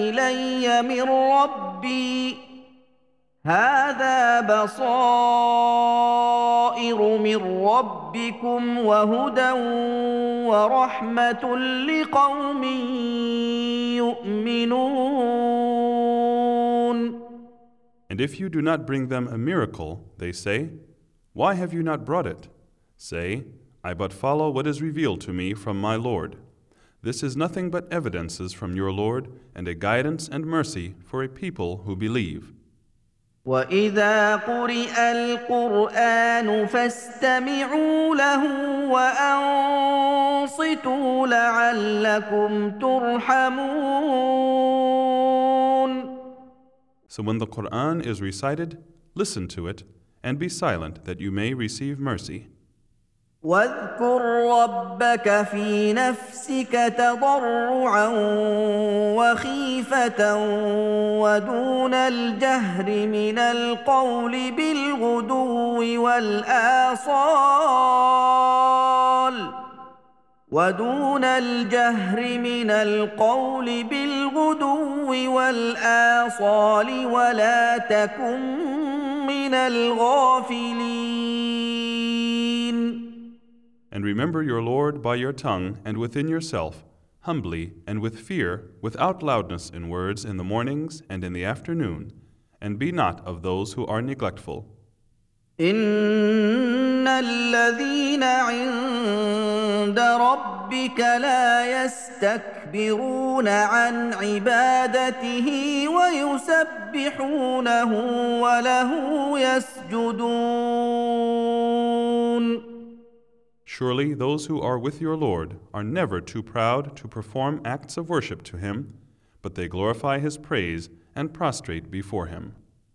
الي من ربي هذا بصائر من ربكم وهدى ورحمه لقوم يؤمنون And if you do not bring them a miracle, they say, Why have you not brought it? Say, I but follow what is revealed to me from my Lord. This is nothing but evidences from your Lord and a guidance and mercy for a people who believe. وإذا قرئ القرآن فاستمعوا له وأنصتوا لعلكم ترحمون. So when the Quran is recited, listen to it and be silent that you may receive mercy. واذكر ربك في نفسك تضرعا وخيفة ودون الجهر من القول بالغدو والآصال ودون الجهر من القول بالغدو والآصال ولا تكن من الغافلين And remember your Lord by your tongue and within yourself, humbly and with fear, without loudness in words in the mornings and in the afternoon, and be not of those who are neglectful. ان الذين عند ربك لا يستكبرون عن عبادته ويسبحونه وله يسجدون Surely those who are with your Lord are never too proud to perform acts of worship to him, but they glorify his praise and prostrate before him.